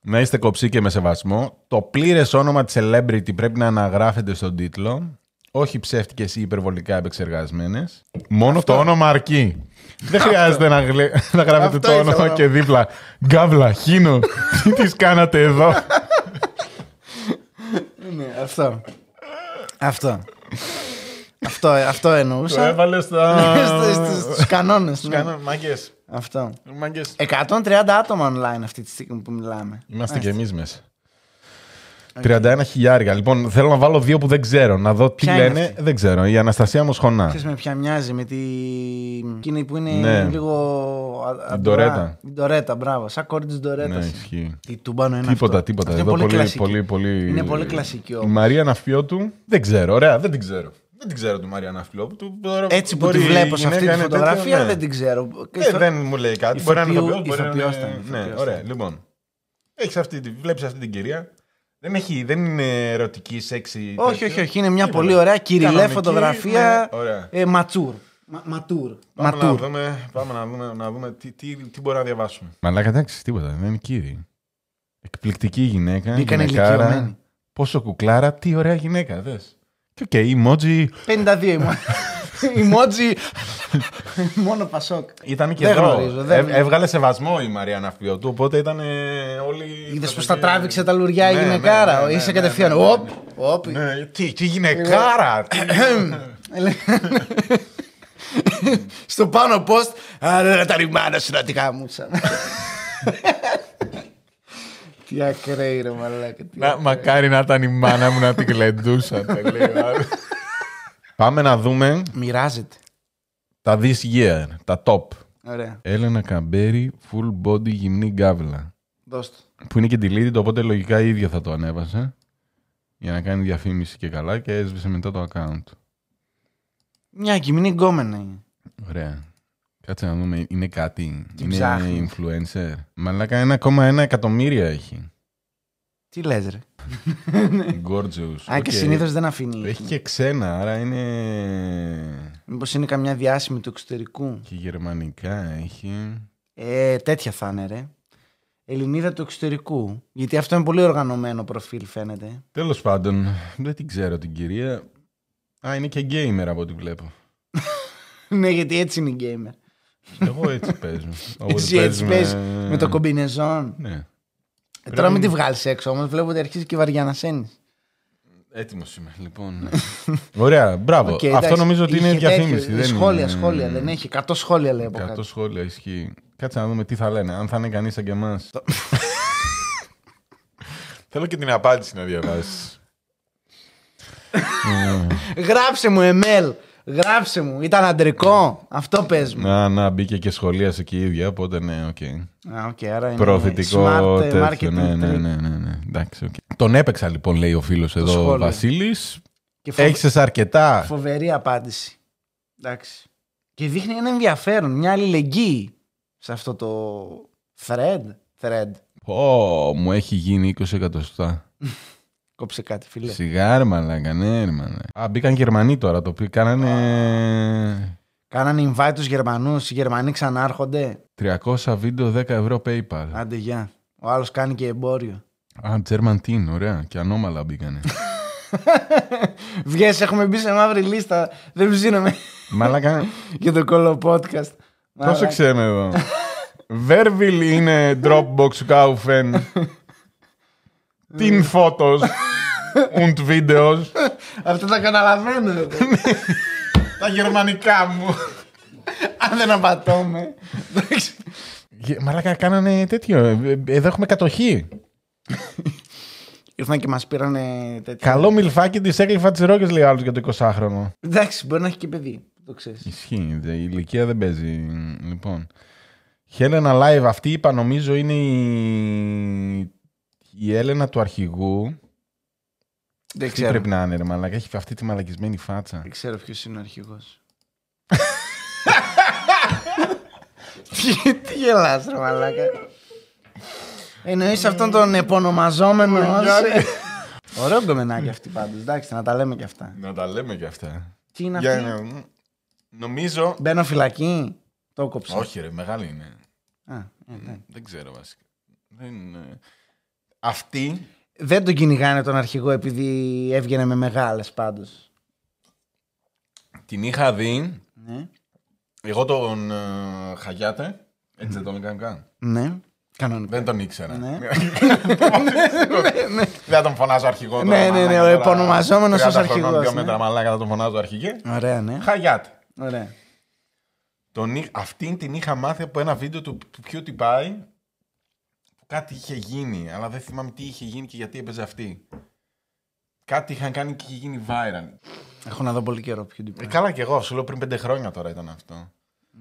Να είστε κοψοί και με σεβασμό. Το πλήρες όνομα της celebrity πρέπει να αναγράφεται στον τίτλο. Όχι ψεύτικες ή υπερβολικά επεξεργασμένες. Μόνο το όνομα αρκεί. Δεν χρειάζεται να, γλε... να γράφετε Αυτό το ήθελα όνομα να και δίπλα. Γκάβλα, χίνο. Τι τη κάνατε εδώ; Ναι, αυτό. Αυτό. αυτό, αυτό εννοούσα. έβαλες στα. Στους κανόνες. ναι. Μάγκες. Αυτό. Μάγκες. 130 άτομα online αυτή τη στιγμή που μιλάμε. Είμαστε κι εμείς μέσα. 31 χιλιάρια. Λοιπόν, θέλω να βάλω δύο που δεν ξέρω. Να δω τι Ποια είναι λένε. αυτή; Δεν ξέρω. Η Αναστασία Μοσχονά. Ξέρεις με ποια μοιάζει, με τη... εκείνη που είναι Ναι. λίγο... α- αδωρά. Ντορέτα. Η Ντορέτα, μπράβο. Σαν κόρη της Ντορέτας. Ναι, ισχύει. Τι τούμπανο είναι Τίποτα, αυτό. τίποτα. Αυτό Εδώ είναι πολύ, πολύ, κλασική. πολύ, πολύ... Είναι πολύ κλασική Η όμως. Μαρία Ναυπιώτου, δεν ξέρω. Ωραία, δεν την ξέρω. Δεν την ξέρω τη Μαρία Ναυπιώτου. Τώρα Έτσι που μπορεί τη η βλέπω σε αυτή γυναίκα τη είναι φωτογραφία τέτοια, ναι. δεν την ξέρω. Ε, δεν μου λέει κάτι. Μπορεί να είναι Ηθοποιού- ηθοποιός, μπορεί να ηθοποιός είναι- ήταν, Ναι, ηθοποιός ωραία. ήταν. Λοιπόν, έχεις αυτή, τη- βλέπεις αυτή την κυρία. Δεν, έχει, δεν είναι ερωτική, σεξι. Όχι, τέτοιο. όχι, όχι. Είναι μια Τίποτα. πολύ ωραία κυριλέ Κανονική, φωτογραφία. ναι, ωραία. ε, ματσούρ. Μα- Ματούρ. Πάμε να Ματούρ. δούμε, πάμε να δούμε, να δούμε τι, τι, τι μπορεί να διαβάσουμε. Μαλάκα, εντάξει, τίποτα. Δεν είναι κύριοι. Εκπληκτική γυναίκα. Μπήκανε γυναικάρα, ηλικιωμένοι. Πόσο κουκλάρα, τι ωραία γυναίκα, δες. Και οκ, emoji 52 imo- emoji. Μόνο Πασόκ. ήταν και Δεν εδώ. γνωρίζω, δεν- Ε, έβγαλε σεβασμό η Μαρία Ναυπιώτου, οπότε ήταν ε, όλοι... Είδες πως τα τράβηξε τα λουριά η Ναι, ναι, γυναικάρα. ναι, ναι, Είσαι ναι, κατευθείαν. ναι, ναι, Οπ, ναι. οπ. Ναι, τι, τι γυναικάρα! τι- Στο πάνω post. Άρα τα ρημάνα σου να τη γάμουσαν. Τι ακραίοι ρε μαλάκα. τι Να, μακάρι να ήταν η μάνα μου να την κλεντούσατε. λέει ο άλλος. Πάμε να δούμε Μοιράζεται. τα this year, τα top. Ωραία. Έλενα Καμπέρι, full body γυμνή γκάβλα. Δώσ' το. Που είναι και deleted, οπότε λογικά η ίδια θα το ανέβασε. Για να κάνει διαφήμιση και καλά και έσβησε μετά το account. Μια γυμνή γκόμενα είναι. Ωραία. Κάτσε να δούμε, είναι κάτι. Τι είναι ψάχνει. influencer. Μαλάκα 1,1 εκατομμύρια έχει. Τι λες ρε; Gorgeous. Α, και Οκ. συνήθως δεν αφήνει. Έχει και ξένα, άρα είναι. Μήπως είναι καμιά διάσημη του εξωτερικού; Και γερμανικά έχει. Ε, τέτοια θα είναι ρε. Ελληνίδα του εξωτερικού. Γιατί αυτό είναι πολύ οργανωμένο προφίλ φαίνεται. Τέλος πάντων, δεν την ξέρω την κυρία. Α, είναι και gamer από ό,τι βλέπω. ναι, γιατί έτσι είναι η gamer. Εγώ έτσι παίζω. Όποτε Εσύ έτσι παίζουμε- παίζεις με το κομπινεζόν. Ναι. Ε, τώρα μην τη βγάλεις έξω όμως. Βλέπω ότι αρχίζει και βαριανασένει. Έτοιμος είμαι, λοιπόν. Ωραία, μπράβο. Αυτό νομίζω ότι είναι διαφήμιση. δεν σχόλια, είναι- σχόλια. Δεν έχει. 100 σχόλια λέει από 100 κάτω. σχόλια ισχύει. Κάτσε να δούμε τι θα λένε. Αν θα είναι κανείς σαν και εμάς. Θέλω και την απάντηση να διαβάσεις. Γράψε μου, Εμέλ. Γράψε μου. Ήταν αντρικό. Αυτό πες μου. Να, να, μπήκε και σχολίασε και η ίδια, οπότε ναι, οκ. Α, οκ, άρα είναι Προωθητικό smart ε, τέτοιο. marketing Ναι, ναι, trick. ναι, ναι, ναι. Εντάξει, οκ. Τον έπαιξα λοιπόν, λέει ο φίλος εδώ, ο σχόλιο. Βασίλης. Και φοβ- Έχει αρκετά. Φοβερή απάντηση. Εντάξει. Και δείχνει ένα ενδιαφέρον, μια αλληλεγγύη σε αυτό το thread. Thread. Πω, μου έχει γίνει 20 εκατοστά. Κόψε κάτι, φίλε. Σιγάρι μαλάκα, ναι, ρε, μαλάκα. Α, μπήκαν Γερμανοί τώρα, το οποίο κάνανε Κάνανε invite τους Γερμανούς, οι Γερμανοί ξανάρχονται. 300 βίντεο, 10 ευρώ PayPal. Άντε γεια. Ο άλλος κάνει και εμπόριο. Α, German Teen, ωραία. Και ανώμαλα μπήκανε. Βγες, έχουμε μπει σε μαύρη λίστα. Δεν ψήνομαι μαλάκα, για το κόλλο podcast. πρόσεξε με εδώ. Βέρβιλ είναι Dropbox kaufen. Tin photos und videos. Αυτό τα καταλαβαίνω. εγώ. Τα γερμανικά μου. Αν δεν απατώμε. Εντάξει. Γε- Μαλάκα, κάνανε τέτοιο. Ε, Εδώ έχουμε κατοχή. Ήρθαν και μας πήρανε τέτοια. Καλό μιλφάκι της έκλειφα τι ρόκε, λέει ο άλλος για το 20χρονο. Εντάξει, μπορεί να έχει και παιδί. Το ξέρεις. Ισχύει. δε- Η ηλικία δεν παίζει. Λοιπόν. Χέλενα Live, αυτή είπα νομίζω είναι η, η Έλενα του αρχηγού. Δεν Τι ξέρω. πρέπει να είναι, ρε Μαλάκα. Έχει αυτή τη μαλακισμένη φάτσα. Δεν ξέρω ποιος είναι ο αρχηγός. τι, τι γελάς ρε μαλάκα. Εννοείς αυτόν τον επωνομαζόμενο ως... Ωραίο γκομενάκι αυτή πάντως, εντάξει, να τα λέμε και αυτά. Να τα λέμε και αυτά. Τι είναι Για αυτή, να- Νομίζω. μπαίνω φυλακή, το κόψα. Όχι, ρε, μεγάλη είναι. Α, ε, ναι. Δεν ξέρω βασικά. Δεν... είναι- Αυτή Δεν τον κυνηγάνε τον αρχηγό επειδή έβγαινε με μεγάλες πάντως. την είχα δει. Ναι, Εγώ τον ε, Χαγιάτε. Έτσι δεν τον έκανα καν. ναι. κανονικά. Δεν τον ήξερα. Ναι. Δεν θα τον φωνάζω αρχηγό. τώρα, Ναι, ναι, ναι, μαλάκα, ο τώρα, επωνομαζόμενος 30 ως χρονών, αρχηγός, Δύο ναι. μέτρα μαλάκα θα τον φωνάζω αρχηγέ. Ωραία, ναι. Χαγιάτε. Ωραία. Τον, εί- αυτήν την είχα μάθει από ένα βίντεο του, του PewDiePie που κάτι είχε γίνει, αλλά δεν θυμάμαι τι είχε γίνει και γιατί έπαιζε αυτή. Κάτι είχαν κάνει και είχε γίνει viral. Έχω να δω πολύ καιρό πιο Ε, καλά και εγώ, σου λέω πριν πέντε χρόνια τώρα ήταν αυτό.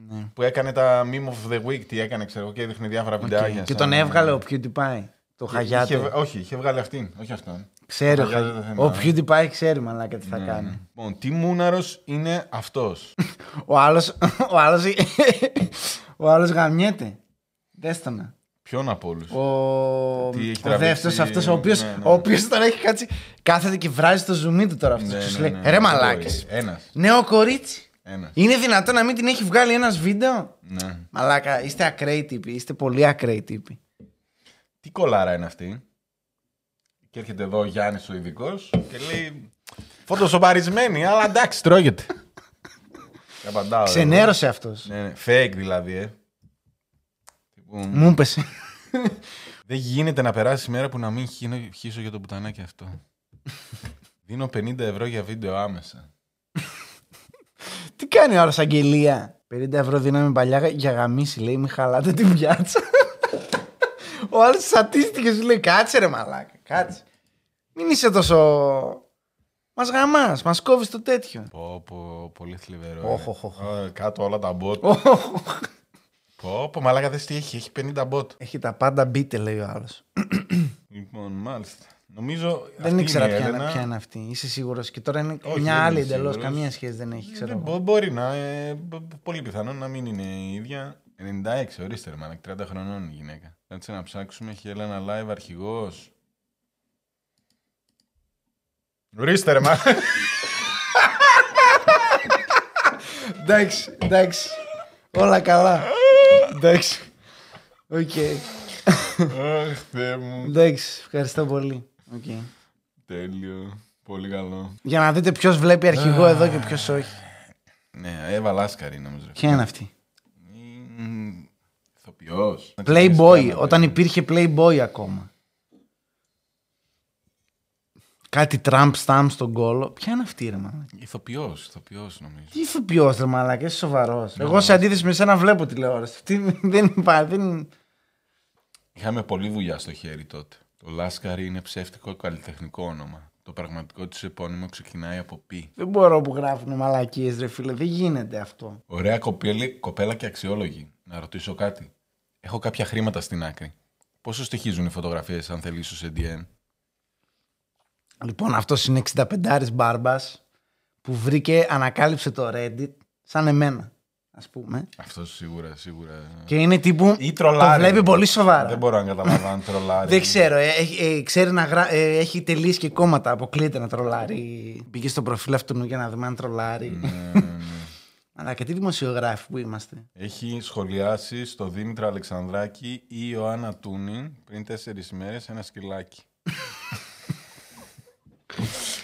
Ναι. Που έκανε τα meme of the week, τι έκανε, ξέρω εγώ, και έδειχνε διάφορα βιντεάκια. Και σαν- τον έβγαλε ο PewDiePie. Το Είχε- χαγιάτε. όχι, είχε βγάλει αυτήν, όχι αυτόν. Ξέρει ο, Το Χαγιάτε Χα- δεν ο θυμάμαι. PewDiePie ξέρει μαλάκα τι θα Ναι, κάνει. ναι. Λοιπόν, τι μούναρος είναι αυτός; Ο άλλος, ο άλλος, ο άλλος γαμιέται. Δέστονα. Ποιον από όλους; Ο, Τι έχει ο τραβήξει, δεύτερος αυτός, ο οποίος, ναι, ναι. ο οποίος τώρα έχει κάτσει, κάθεται και βράζει το ζουμί του τώρα αυτός. Ναι, και σου ναι, λέει, ναι, ρε ναι, μαλάκες, μπορεί. Ένας. νέο κορίτσι. Ένας. Είναι δυνατόν να μην την έχει βγάλει ένας βίντεο; Ναι. Μαλάκα, είστε ακραίοι τύποι, είστε πολύ ακραίοι τύποι. Τι κολάρα είναι αυτή; Και έρχεται εδώ ο Γιάννης ο ειδικός και λέει φωτοσοπαρισμένη, αλλά εντάξει, τρώγεται. Και απαντάω. εγώ. Ξενέρωσε αυτός. Ναι, ναι, fake δηλαδή, ε. Τύπου, Μου έπεσε. Δεν γίνεται να περάσει μέρα που να μην χύνω- χύσω για το πουτανάκι αυτό. Δίνω 50 ευρώ για βίντεο άμεσα. Τι κάνει ο άλλος αγγελία; 50 ευρώ δίναμε παλιά για γαμίση, λέει, μη χαλάτε την πιάτσα. ο άλλος σατίστηκες, σου λέει, κάτσε ρε μαλάκα, κάτσε. Μην είσαι τόσο... Μας γαμάς, μας κόβεις το τέτοιο. Πω, πω, πολύ θλιβερό. Οχ, ε. οχ, οχ. Α, Κάτω όλα τα bot. Πω, πω, μαλάκα δες τι έχει, έχει 50 bot. Έχει τα πάντα μπείτε, λέει ο άλλος. Λοιπόν, μάλιστα. Νομίζω. Δεν αυτή ήξερα είναι η ποια, Έλενα. είναι- ποια είναι αυτή. Είσαι σίγουρος. Και τώρα είναι Όχι, μια δεν άλλη είμαι εντελώς. σίγουρος. Καμία σχέση δεν έχει, ξέρω Δεν εγώ. μπο- μπορεί να. Ε, μπο- πολύ πιθανό να μην είναι η ίδια. 96, ορίστε ρε μάνα, 30 χρονών η γυναίκα. Κάτσε να ψάξουμε. Έχει Έλενα live αρχηγός. Ορίστε ρε μάνα. Εντάξει, εντάξει. Όλα καλά. εντάξει. Οκ. Αχ, Θεέ μου. Εντάξει, ευχαριστώ πολύ. Οκ. Τέλειο. Πολύ καλό. Για να δείτε ποιος βλέπει αρχηγό εδώ και ποιος όχι. Ναι, Εύα Λάσκαρη νομίζω. Ποια είναι αυτή; Ηθοποιός. Playboy, όταν υπήρχε Playboy ακόμα. Κάτι tramp stamp στον κώλο. Ποια είναι αυτή, ρε μαλάκα; Ηθοποιός, ηθοποιός νομίζω. Τι ηθοποιός, ρε μαλάκα, είσαι σοβαρός. Εγώ σε αντίθεση με σένα βλέπω τηλεόραση. Αυτή δεν υπάρχει. Δεν... Είχαμε πολλή δουλειά στο χέρι τότε. Το Λάσκαρη είναι ψεύτικο καλλιτεχνικό όνομα. Το πραγματικό τη επώνυμο ξεκινάει από π. Δεν μπορώ που γράφουν μαλακίες, ρε φίλε. Δεν γίνεται αυτό. Ωραία κοπέλα, κοπέλα και αξιόλογη. Να ρωτήσω κάτι. Έχω κάποια χρήματα στην άκρη. Πόσο στοιχίζουν οι φωτογραφίες αν θέλεις σε DN. Λοιπόν, αυτός είναι 65 μπάρμπας που βρήκε, ανακάλυψε το Reddit σαν εμένα. Α πούμε. Αυτός σίγουρα, σίγουρα. Και είναι τύπου. Ή το τρολάρι. βλέπει πολύ σοβαρά. Δεν μπορώ να καταλάβω αν τρολάρι. Δεν ξέρω. ε, έχει- ε, ξέρει να γρα... ε, έχει τελείσει και κόμματα. Αποκλείεται να τρολάρει. Πήγε στο προφίλ αυτού για να δούμε αν τρολάρει. Ναι, ναι, ναι. Αλλά και τι δημοσιογράφοι που είμαστε. Έχει σχολιάσει στο Δήμητρο Αλεξανδράκη ή η Ιωάννα Τούνη πριν τέσσερις μέρες ένα σκυλάκι.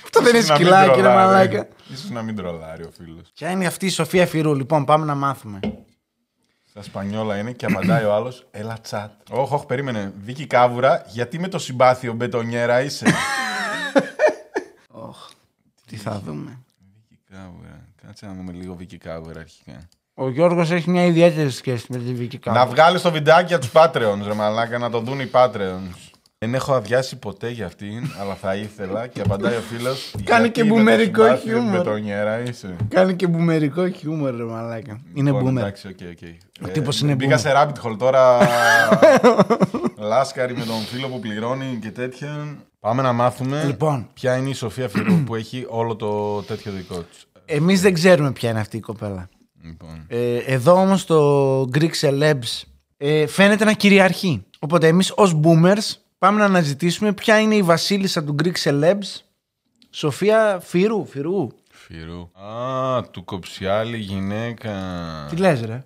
Αυτό δεν είναι Ίσως να μην σκυλάκι, ρε τρολάρει. μαλάκα. Ίσως να μην τρολάρει ο φίλος. Ποια είναι αυτή η Σοφία Φυρού, λοιπόν, πάμε να μάθουμε. Στα Σπανιόλα είναι και απαντάει ο άλλος, έλα τσάτ. Όχι, όχι, περίμενε. Βίκυ Κάβουρα, γιατί με το συμπάθειο μπετονιέρα είσαι; Οχ, τι θα δούμε. Βίκυ Κάβουρα. Κάτσε να δούμε λίγο Βίκυ Κάβουρα αρχικά. Ο Γιώργος έχει μια ιδιαίτερη σχέση με τη Βίκυ Να Κάβου. βγάλει το βιντεάκι για τους Patreons, ρε μαλάκα, να το δουν οι Patreons. Δεν έχω αδειάσει ποτέ για αυτήν, αλλά θα ήθελα και απαντάει ο φίλος. Κάνει και μπουμερικό χιούμορ. Μπετονιέρα είσαι. Κάνει και μπουμερικό χιούμορ, ρε μαλάκα. Είναι Λοιπόν, boomer. Εντάξει, οκ, οκ. Ο τύπος είναι Μπήκα boomer. σε rabbit hole τώρα. Λάσκαρη με τον φίλο που πληρώνει και τέτοια. Πάμε να μάθουμε Λοιπόν. ποια είναι η Σοφία Φυρού που έχει όλο το τέτοιο δικό της. Εμείς δεν ξέρουμε ποια είναι αυτή η κοπέλα. Λοιπόν. Ε, εδώ όμως το Greek Celebs ε, φαίνεται να κυριαρχεί. Οπότε εμείς ως boomers πάμε να αναζητήσουμε ποια είναι η βασίλισσα του Greek Celebs. Σοφία Φυρού. Φυρού. Φυρού. Α, του κοψιάλη γυναίκα. Τι λες ρε;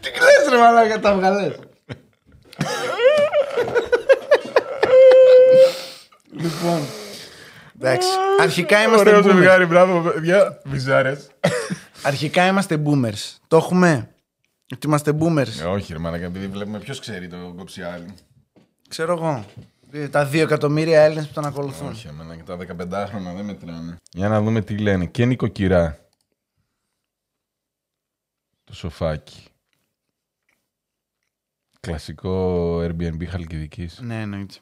Τι λες ρε μαλάκα τα βγαλές. λοιπόν. Εντάξει. Αρχικά είμαστε Ωραίο boomers. ζευγάρι, μπράβο, παιδιά. Βυζάρες. Αρχικά είμαστε boomers. Το έχουμε; Ότι είμαστε boomers. Ε, Όχι, ρε μαλάκα, επειδή βλέπουμε ποιος ξέρει το κοψιάλη. Ξέρω εγώ. Ε, Τα δύο εκατομμύρια Έλληνες που τον ακολουθούν. Όχι, εμένα και τα 15 χρόνια δεν μετράνε. Για να δούμε τι λένε. Και νοικοκυρά. Το σοφάκι. Κλασικό Airbnb Χαλκιδικής. Ναι, εννοείται.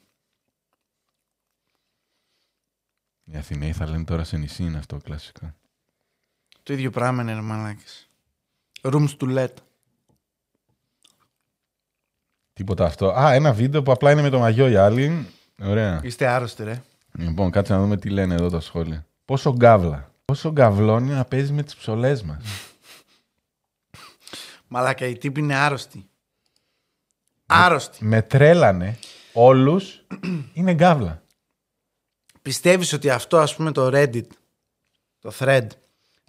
Οι Αθηναίοι θα λένε τώρα σε νησί είναι αυτό κλασικό. Το ίδιο πράγμα είναι ρε μαλάκες. Rooms to let. Τίποτα αυτό. Α, ένα βίντεο που απλά είναι με το μαγιό οι άλλοι. Ωραία. Είστε άρρωστοι ρε. Λοιπόν, κάτσε να δούμε τι λένε εδώ τα σχόλια. Πόσο γκάβλα. Πόσο γκαβλώνει να παίζει με τις ψολές μας. Μαλάκα, οι τύποι είναι άρρωστοι. Άρρωστοι. με τρέλανε όλους. είναι γκάβλα. Πιστεύεις ότι αυτό ας πούμε το Reddit, το thread,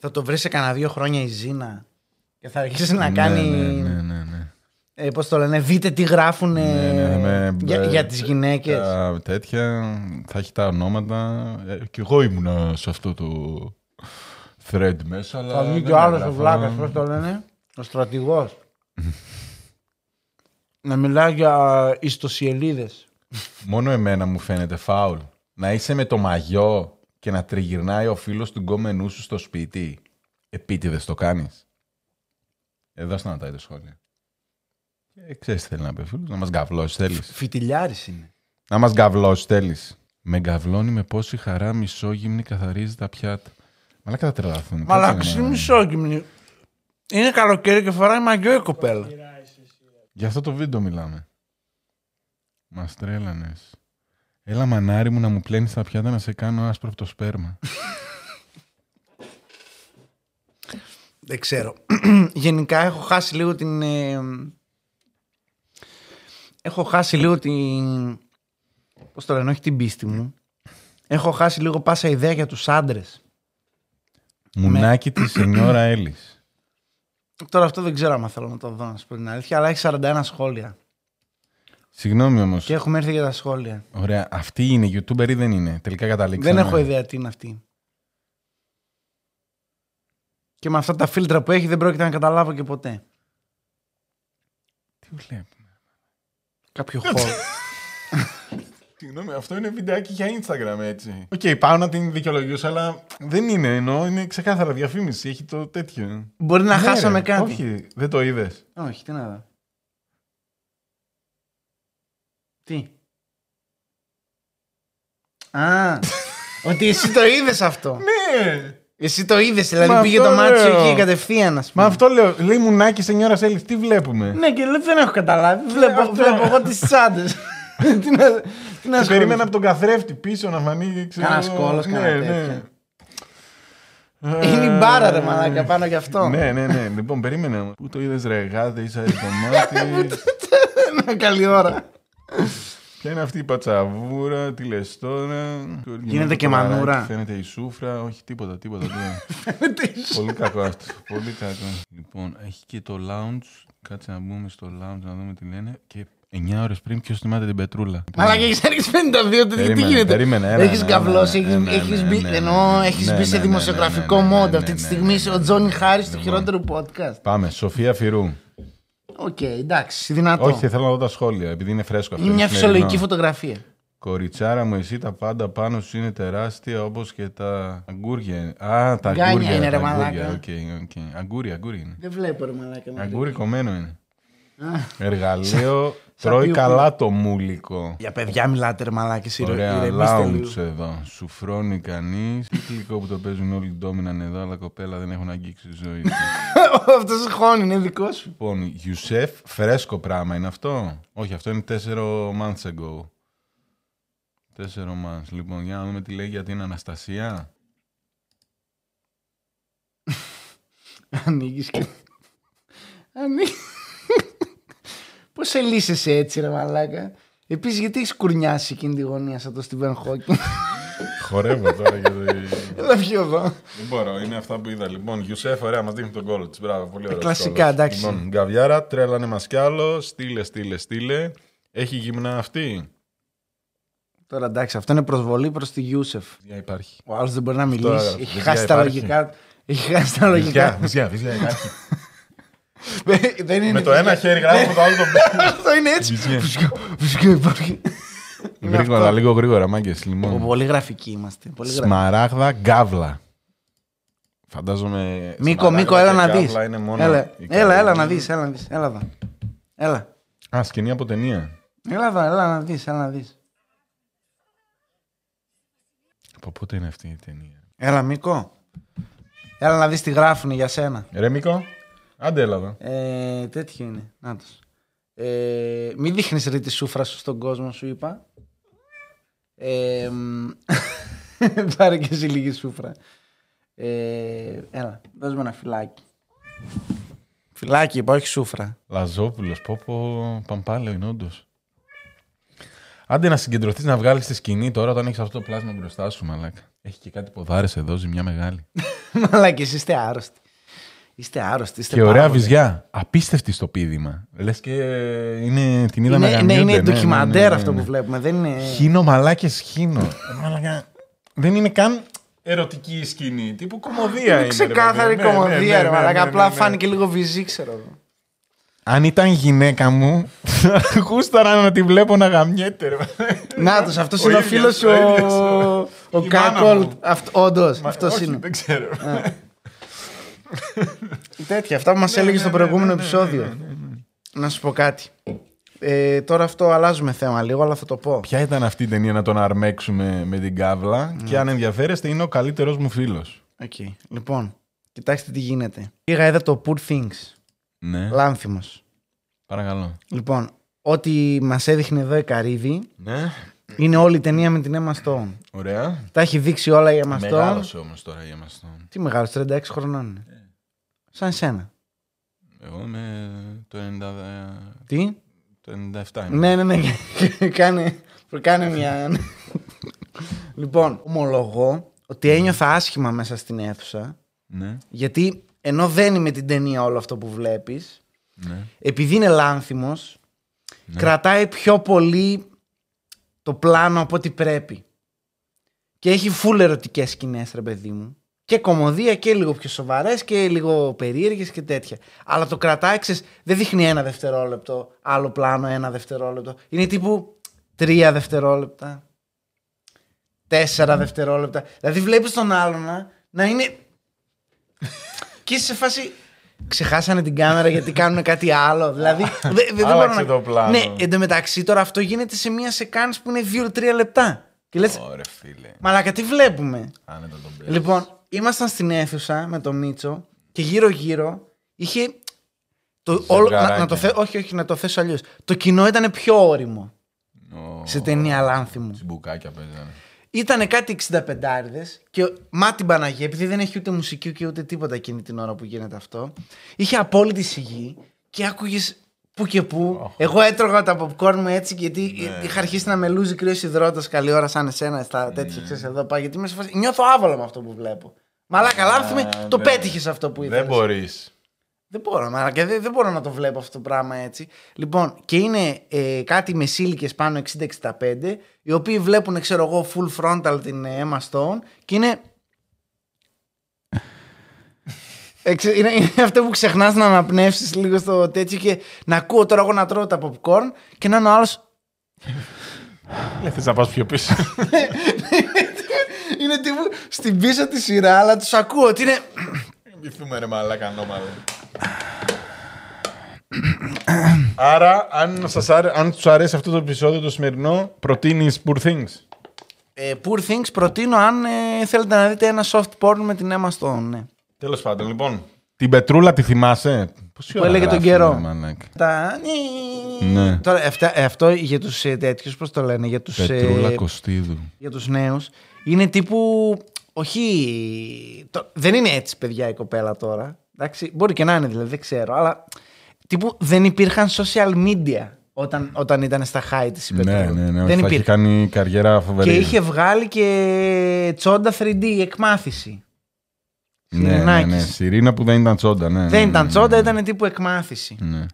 θα το βρει σε κανένα δύο χρόνια η Ζήνα και θα αρχίσει να κάνει, Ναι, ναι, ναι, ναι. ε, πώς το λένε, δείτε τι γράφουν Ναι, ναι, με- για, με- για τις γυναίκες. τα τέτοια, θα έχει τα ονόματα. Ε, κι εγώ ήμουνα σε αυτό το thread μέσα, αλλά Θα βγει δεν και ο άλλος ο έγραφα. βλάκας, πώς το λένε, ο στρατηγός. να μιλάει για ιστοσιελίδες. Μόνο εμένα μου φαίνεται φάουλ. Να είσαι με το μαγιό και να τριγυρνάει ο φίλος του γκόμενού σου στο σπίτι. Επίτηδες το κάνεις. Εδώ σταματάει το σχόλιο. Και ξέρεις τι θέλει να πει ο φίλος, να μας γκαβλώσει θέλεις. Φιτιλιάρης είναι. Να μας γκαβλώσει θέλεις. Με γκαβλώνει με πόση χαρά μισόγυμνη καθαρίζει τα πιάτα. Μαλάκα θα τρελαθούν. Μαλάκα, Κάτσε είναι να- μισόγυμνη. Είναι καλοκαίρι και φοράει μαγιό η κοπέλα. Για αυτό το βίντεο μιλάμε. Μας τρέλανες. Έλα μανάρι μου να μου πλένεις τα πιάτα να σε κάνω άσπρο από το σπέρμα. Δεν ξέρω. Γενικά έχω χάσει λίγο την. ε, έχω χάσει λίγο την. Πώς το λένε, όχι την πίστη μου. Έχω χάσει λίγο πάσα ιδέα για τους άντρες. Μουνάκι της σενιόρα Έλλης. Τώρα αυτό δεν ξέρω αν θέλω να το δω, να σου πω την αλήθεια, αλλά έχει 41 σχόλια. Συγγνώμη όμως. Και έχουμε έρθει για τα σχόλια. Ωραία, αυτή είναι YouTuber ή δεν είναι; Τελικά καταλήξαμε. Δεν έχω ιδέα τι είναι αυτή. Και με αυτά τα φίλτρα που έχει δεν πρόκειται να καταλάβω και ποτέ. Τι βλέπουμε. Κάποιο χώρο. Συγγνώμη, αυτό είναι βιντεάκι για Instagram έτσι. Οκ, πάω να την δικαιολογήσω, αλλά δεν είναι ενώ είναι ξεκάθαρα διαφήμιση. Έχει το τέτοιο. Μπορεί να Ναι, χάσαμε ρε, κάτι. Όχι, δεν το είδες. Όχι, τι να δω. Τι; Α, ότι εσύ το είδες αυτό. Ναι! Εσύ το είδες, δηλαδή Μα πήγε αυτό το μάτι σου λέω. εκεί κατευθείαν, ας πούμε. Μα αυτό λέω. Λέει μουνάκι σε νιώρα Έλλης, τι βλέπουμε; Ναι, και λέω, δεν έχω καταλάβει. Βλέπω, αυτό. βλέπω εγώ τις τσάντες. τι να, τι να Και ασχοληθώ. περίμενα από τον καθρέφτη πίσω να φανεί. ξέρω Κάνα εγώ. κόλος, Ναι, κάνα ναι. τέτοιο. Είναι η μπάρα ρε μαλάκα πάνω γι' αυτό. Ναι, ναι, ναι. Λοιπόν, περίμενε. Πού το είδες ρε γάτε, ίσα το μάτι. Ναι, Καλή ώρα. Ποια είναι αυτή η πατσαβούρα, τι λες τώρα. Γίνεται και Το μανούρα. μαράκι, Φαίνεται η σούφρα, όχι τίποτα, τίποτα. τίποτα. Πολύ κακό αυτό. Πολύ κακό. Λοιπόν, έχει και το lounge. Κάτσε να μπούμε στο lounge να δούμε τι λένε. Και 9 ώρες πριν ποιος θυμάται την πετρούλα. Μαλάκα έχεις έριξει 52, τι- τι Περίμενε, γίνεται; περίμενε, ένα, Έχεις ένα, καβλώσει, ένα, έχεις- ένα, έχεις ένα, μπει, ένα, ενώ ένα, έχεις ναι, μπει σε ναι, ναι, δημοσιογραφικό ναι, ναι, mode ναι, αυτή τη ναι, στιγμή ναι. είσαι ο Τζόνι Χάρη του χειρότερου podcast. Πάμε, Σοφία Φυρού. Οκ, εντάξει, δυνατό. Όχι, θέλω να δω τα σχόλια, επειδή είναι φρέσκο αυτό. Είναι μια σημερινό. φυσιολογική φωτογραφία. Κοριτσάρα μου, εσύ τα πάντα πάνω σου είναι τεράστια όπως και τα αγκούρια. Α, τα Γκάνια αγκούρια. είναι, τα ρε αγκούρια, μαλάκα. οκ, οκ. Αγκούρι, αγκούρι είναι. Δεν βλέπω ρε μαλάκα. να Αγκούρι κομμένο είναι. Α. Εργαλείο, σαν τρώει ποιο- καλά το μούλικο. Για παιδιά μιλάτε ρε μαλάκα, εσύ Ωραία, ηρεμήστε lounge λίγο. εδώ. Σου φρώνει κανείς. Κυκλικό που το παίζουν όλοι οι ντόμιναν εδώ, αλλά κοπέλα δεν έχουν αγγίξει τη ζωή τους. Αυτός χώνει, είναι δικό σου. λοιπόν, Γιουσέφ, φρέσκο πράγμα είναι αυτό. Όχι, αυτό είναι 4 months ago. 4 months. Λοιπόν, για να δούμε τι λέει για την Αναστασία. Ανοίγεις και... Ανοίγεις... Πώς σε λύσεσαι έτσι ρε μαλάκα; Επίσης γιατί έχεις κουρνιάσει εκείνη τη γωνία σαν το Στίβεν Χόκκιν. Χορεύω τώρα για το. Έλα πιο εδώ. Δεν μπορώ, είναι αυτά που είδα. Λοιπόν, Γιουσέφ, ωραία, μας δείχνει τον κόλλο της. Μπράβο, πολύ ωραίος. κλασικά, εντάξει. Λοιπόν, Γκαβιάρα, τρέλανε μας κι άλλο. Στείλε, στείλε, στείλε. Έχει γυμνά αυτή; Τώρα εντάξει, αυτό είναι προσβολή προς τη Γιούσεφ. Για υπάρχει. Ο άλλος δεν μπορεί να μιλήσει. έγραψε. Έχει Βυζιά χάσει τα υπάρχει. λογικά. Έχει χάσει τα λογικά. Βυζιά, βυζιά, υπάρχει. Δεν είναι Με το ένα χέρι γράφω με το άλλο το μπαίνει. Αυτό είναι έτσι. Βυζιά. Φυσικά, φυσικά υπάρχει. Γρήγορα, λίγο γρήγορα, μάγκες. Λοιπόν. Πολύ γραφικοί είμαστε. Πολύ γραφικοί. Σμαράγδα γκάβλα. Φαντάζομαι. Μίκο, σμαράγδα Μίκο, και έλα να γκάβλα δεις. είναι μόνο Έλα, η έλα, έλα καλή. να δεις, έλα να δεις. Έλα εδώ. Έλα. Α, σκηνή από ταινία. Έλα εδώ, έλα να δεις, έλα να δεις. Από πότε είναι αυτή η ταινία; Έλα Μίκο. Έλα να δεις τι γράφουν για σένα. Ρε Μίκο, άντε έλα εδώ. Ε, τέτοιο είναι. Νάτος. Ε, μην δείχνεις ρε τη σούφρα σου στον κόσμο σου είπα. Ε, μ, πάρε και εσύ λίγη σούφρα. Ε, έλα, δώσ' μου ένα φυλάκι. Φυλάκι είπα, όχι σούφρα. Λαζόπουλος, πω πω παμπάλαιο είναι όντως. Άντε να συγκεντρωθείς να βγάλεις τη σκηνή τώρα όταν έχεις αυτό το πλάσμα μπροστά σου, μαλάκα. Έχει και κάτι ποδάρες εδώ, ζημιά μεγάλη. Μαλάκες, είστε άρρωστοι. Είστε άρρωστοι. Είστε και πάρα ωραία πολύ. βυζιά. Απίστευτη στο πείδημα. Λες και είναι την είδα να Είναι, ναι, γαμιούνται. είναι ναι, ναι, ντοκιμαντέρ ναι, αυτό ναι. που βλέπουμε. Δεν είναι... Χίνο μαλάκες χίνο. Ε, μαλάκα. Δεν είναι καν ερωτική η σκηνή. Τύπου κομμωδία είναι. Είναι ρε ξεκάθαρη παιδί. Ναι, ναι, κομμωδία, ναι, ρε ναι, μαλάκα. ναι, Απλά ναι, ναι. φάνηκε λίγο βυζί, ξέρω εγώ. Αν ήταν γυναίκα μου, θα γούσταρα να τη βλέπω να γαμιέται. ρε. Νάτος, αυτός Ο είναι ο ίδιος, φίλος σου, ο ο, ίδιος. ο Η μάνα Cuckold. μου. Αυτό- Όντως, Μα, αυτός όχι, είναι. Δεν ξέρω. Τέτοια, αυτά που μας Ναι, έλεγε ναι, στο ναι, προηγούμενο ναι, ναι, επεισόδιο. ναι, ναι, ναι. Να σου πω κάτι. Ε, τώρα αυτό αλλάζουμε θέμα λίγο, αλλά θα το πω. Ποια ήταν αυτή η ταινία να τον αρμέξουμε με την κάβλα και αν ενδιαφέρεστε είναι ο καλύτερος μου φίλος. Οκ. Λοιπόν, κοιτάξτε τι γίνεται. Πήγα είδα το Poor Things. Ναι, Λάνθιμος. παρακαλώ. Λοιπόν, ό,τι μας έδειχνε εδώ η Καρύδη Ναι, είναι όλη η ταινία με την Emma Stone. ωραία. Τα έχει δείξει όλα η Emma Stone. Μεγάλωσε όμως τώρα για μας. το- Τι μεγάλος, 36 χρονών είναι. Σαν σένα. Εγώ είμαι το 90, Τι; το 97. είμαι. Ναι, ναι, ναι. κάνε, κάνε μια. λοιπόν, ομολογώ ότι ένιωθα άσχημα μέσα στην αίθουσα. Ναι, Γιατί ενώ δεν είναι την ταινία όλο αυτό που βλέπεις, ναι. επειδή είναι λάνθιμος, κρατάει πιο πολύ το πλάνο από ό,τι πρέπει. Και έχει φουλ ερωτικές σκηνές, ρε παιδί μου. Και κομμωδία και λίγο πιο σοβαρές και λίγο περίεργες και τέτοια. Αλλά το κρατάει, ξέρεις, δεν δείχνει ένα δευτερόλεπτο, άλλο πλάνο ένα δευτερόλεπτο. Είναι τύπου τρία δευτερόλεπτα, τέσσερα δευτερόλεπτα. Δηλαδή βλέπεις τον άλλον να, να είναι. και είσαι σε φάση. Ξεχάσανε την κάμερα γιατί κάνουν κάτι άλλο. Δηλαδή. δε- δε- δεν μπορώ Άλλαξε να- το πλάνο. Ναι, εντωμεταξύ τώρα αυτό γίνεται σε μία σεκάνς που είναι 2-3 λεπτά. Και λες, Ωραία, φίλε. Μαλάκα, τι βλέπουμε; Άνετα τον πέρα. Λοιπόν, ήμασταν στην αίθουσα με τον Μίτσο και γύρω-γύρω είχε. Το, όλο, να, να το θε, όχι, όχι, να το θέσω αλλιώς. Το κοινό ήταν πιο όριμο σε ταινία Λάνθιμου. Τσιμπουκάκια παίζανε. Ήταν κάτι 65 και μα την Παναγία, επειδή δεν έχει ούτε μουσική και ούτε τίποτα εκείνη την ώρα που γίνεται αυτό, είχε απόλυτη σιγή και άκουγες που και που. Εγώ έτρωγα τα popcorn μου έτσι γιατί είχα αρχίσει να με λούζει κρύος υδρότας καλή ώρα σαν εσένα στα τέτοια ξέρεις εδώ πάει. Γιατί είμαι σε φάση- νιώθω άβολα με αυτό που βλέπω. Μαλάκα, λάθουμε, το δεν- πέτυχες αυτό που ήθελες. Δεν μπορείς. Δεν μπορώ, μα, και δεν, δεν μπορώ να το βλέπω αυτό το πράγμα έτσι. Λοιπόν, και είναι ε, κάτι μεσήλικε πάνω 60-65, οι οποίοι βλέπουν, ξέρω εγώ, full frontal την ε, Emma Stone και είναι. Εξε- είναι, είναι αυτό που ξεχνάς να αναπνεύσεις λίγο στο τέτοιο και να ακούω τώρα εγώ να τρώω τα popcorn και να είναι ο άλλος. Θες να πας πιο πίσω. είναι τύπου στην πίσω της σειρά, αλλά τους ακούω ότι είναι. Μυθούμε ρε μαλάκα ανώμαλο. Άρα, αν, σας άρε... αν τους αρέσει αυτό το επεισόδιο το σημερινό, προτείνεις Poor Things. Ε, Poor Things προτείνω αν ε, θέλετε να δείτε ένα soft porn με την Emma Stone. Ναι. Τέλος πάντων, λοιπόν. Την Πετρούλα τη θυμάσαι; Πώς Που έλεγε τον καιρό. Τα... Ναι. Τώρα, αυτά, ε, αυτό για τους ε, τέτοιους, πώς το λένε, για τους, Πετρούλα ε, Κωστίδου. για τους νέους, είναι τύπου, όχι, το- δεν είναι έτσι παιδιά η κοπέλα τώρα, εντάξει, μπορεί και να είναι δηλαδή, δεν ξέρω, αλλά τύπου δεν υπήρχαν social media όταν, όταν ήταν στα high της η Ναι, Πετρούλα. ναι, ναι. δεν θα έχει υπήρχε. κάνει καριέρα φοβερή. Και είχε βγάλει και τσόντα 3D εκμάθηση. ναι, ναι, ναι. Σιρηνάκης. Σιρήνα που δεν ήταν τσόντα, ναι. Δεν ναι, ήταν ναι, τσόντα, ναι. ήταν τύπου εκμάθηση. Ναι.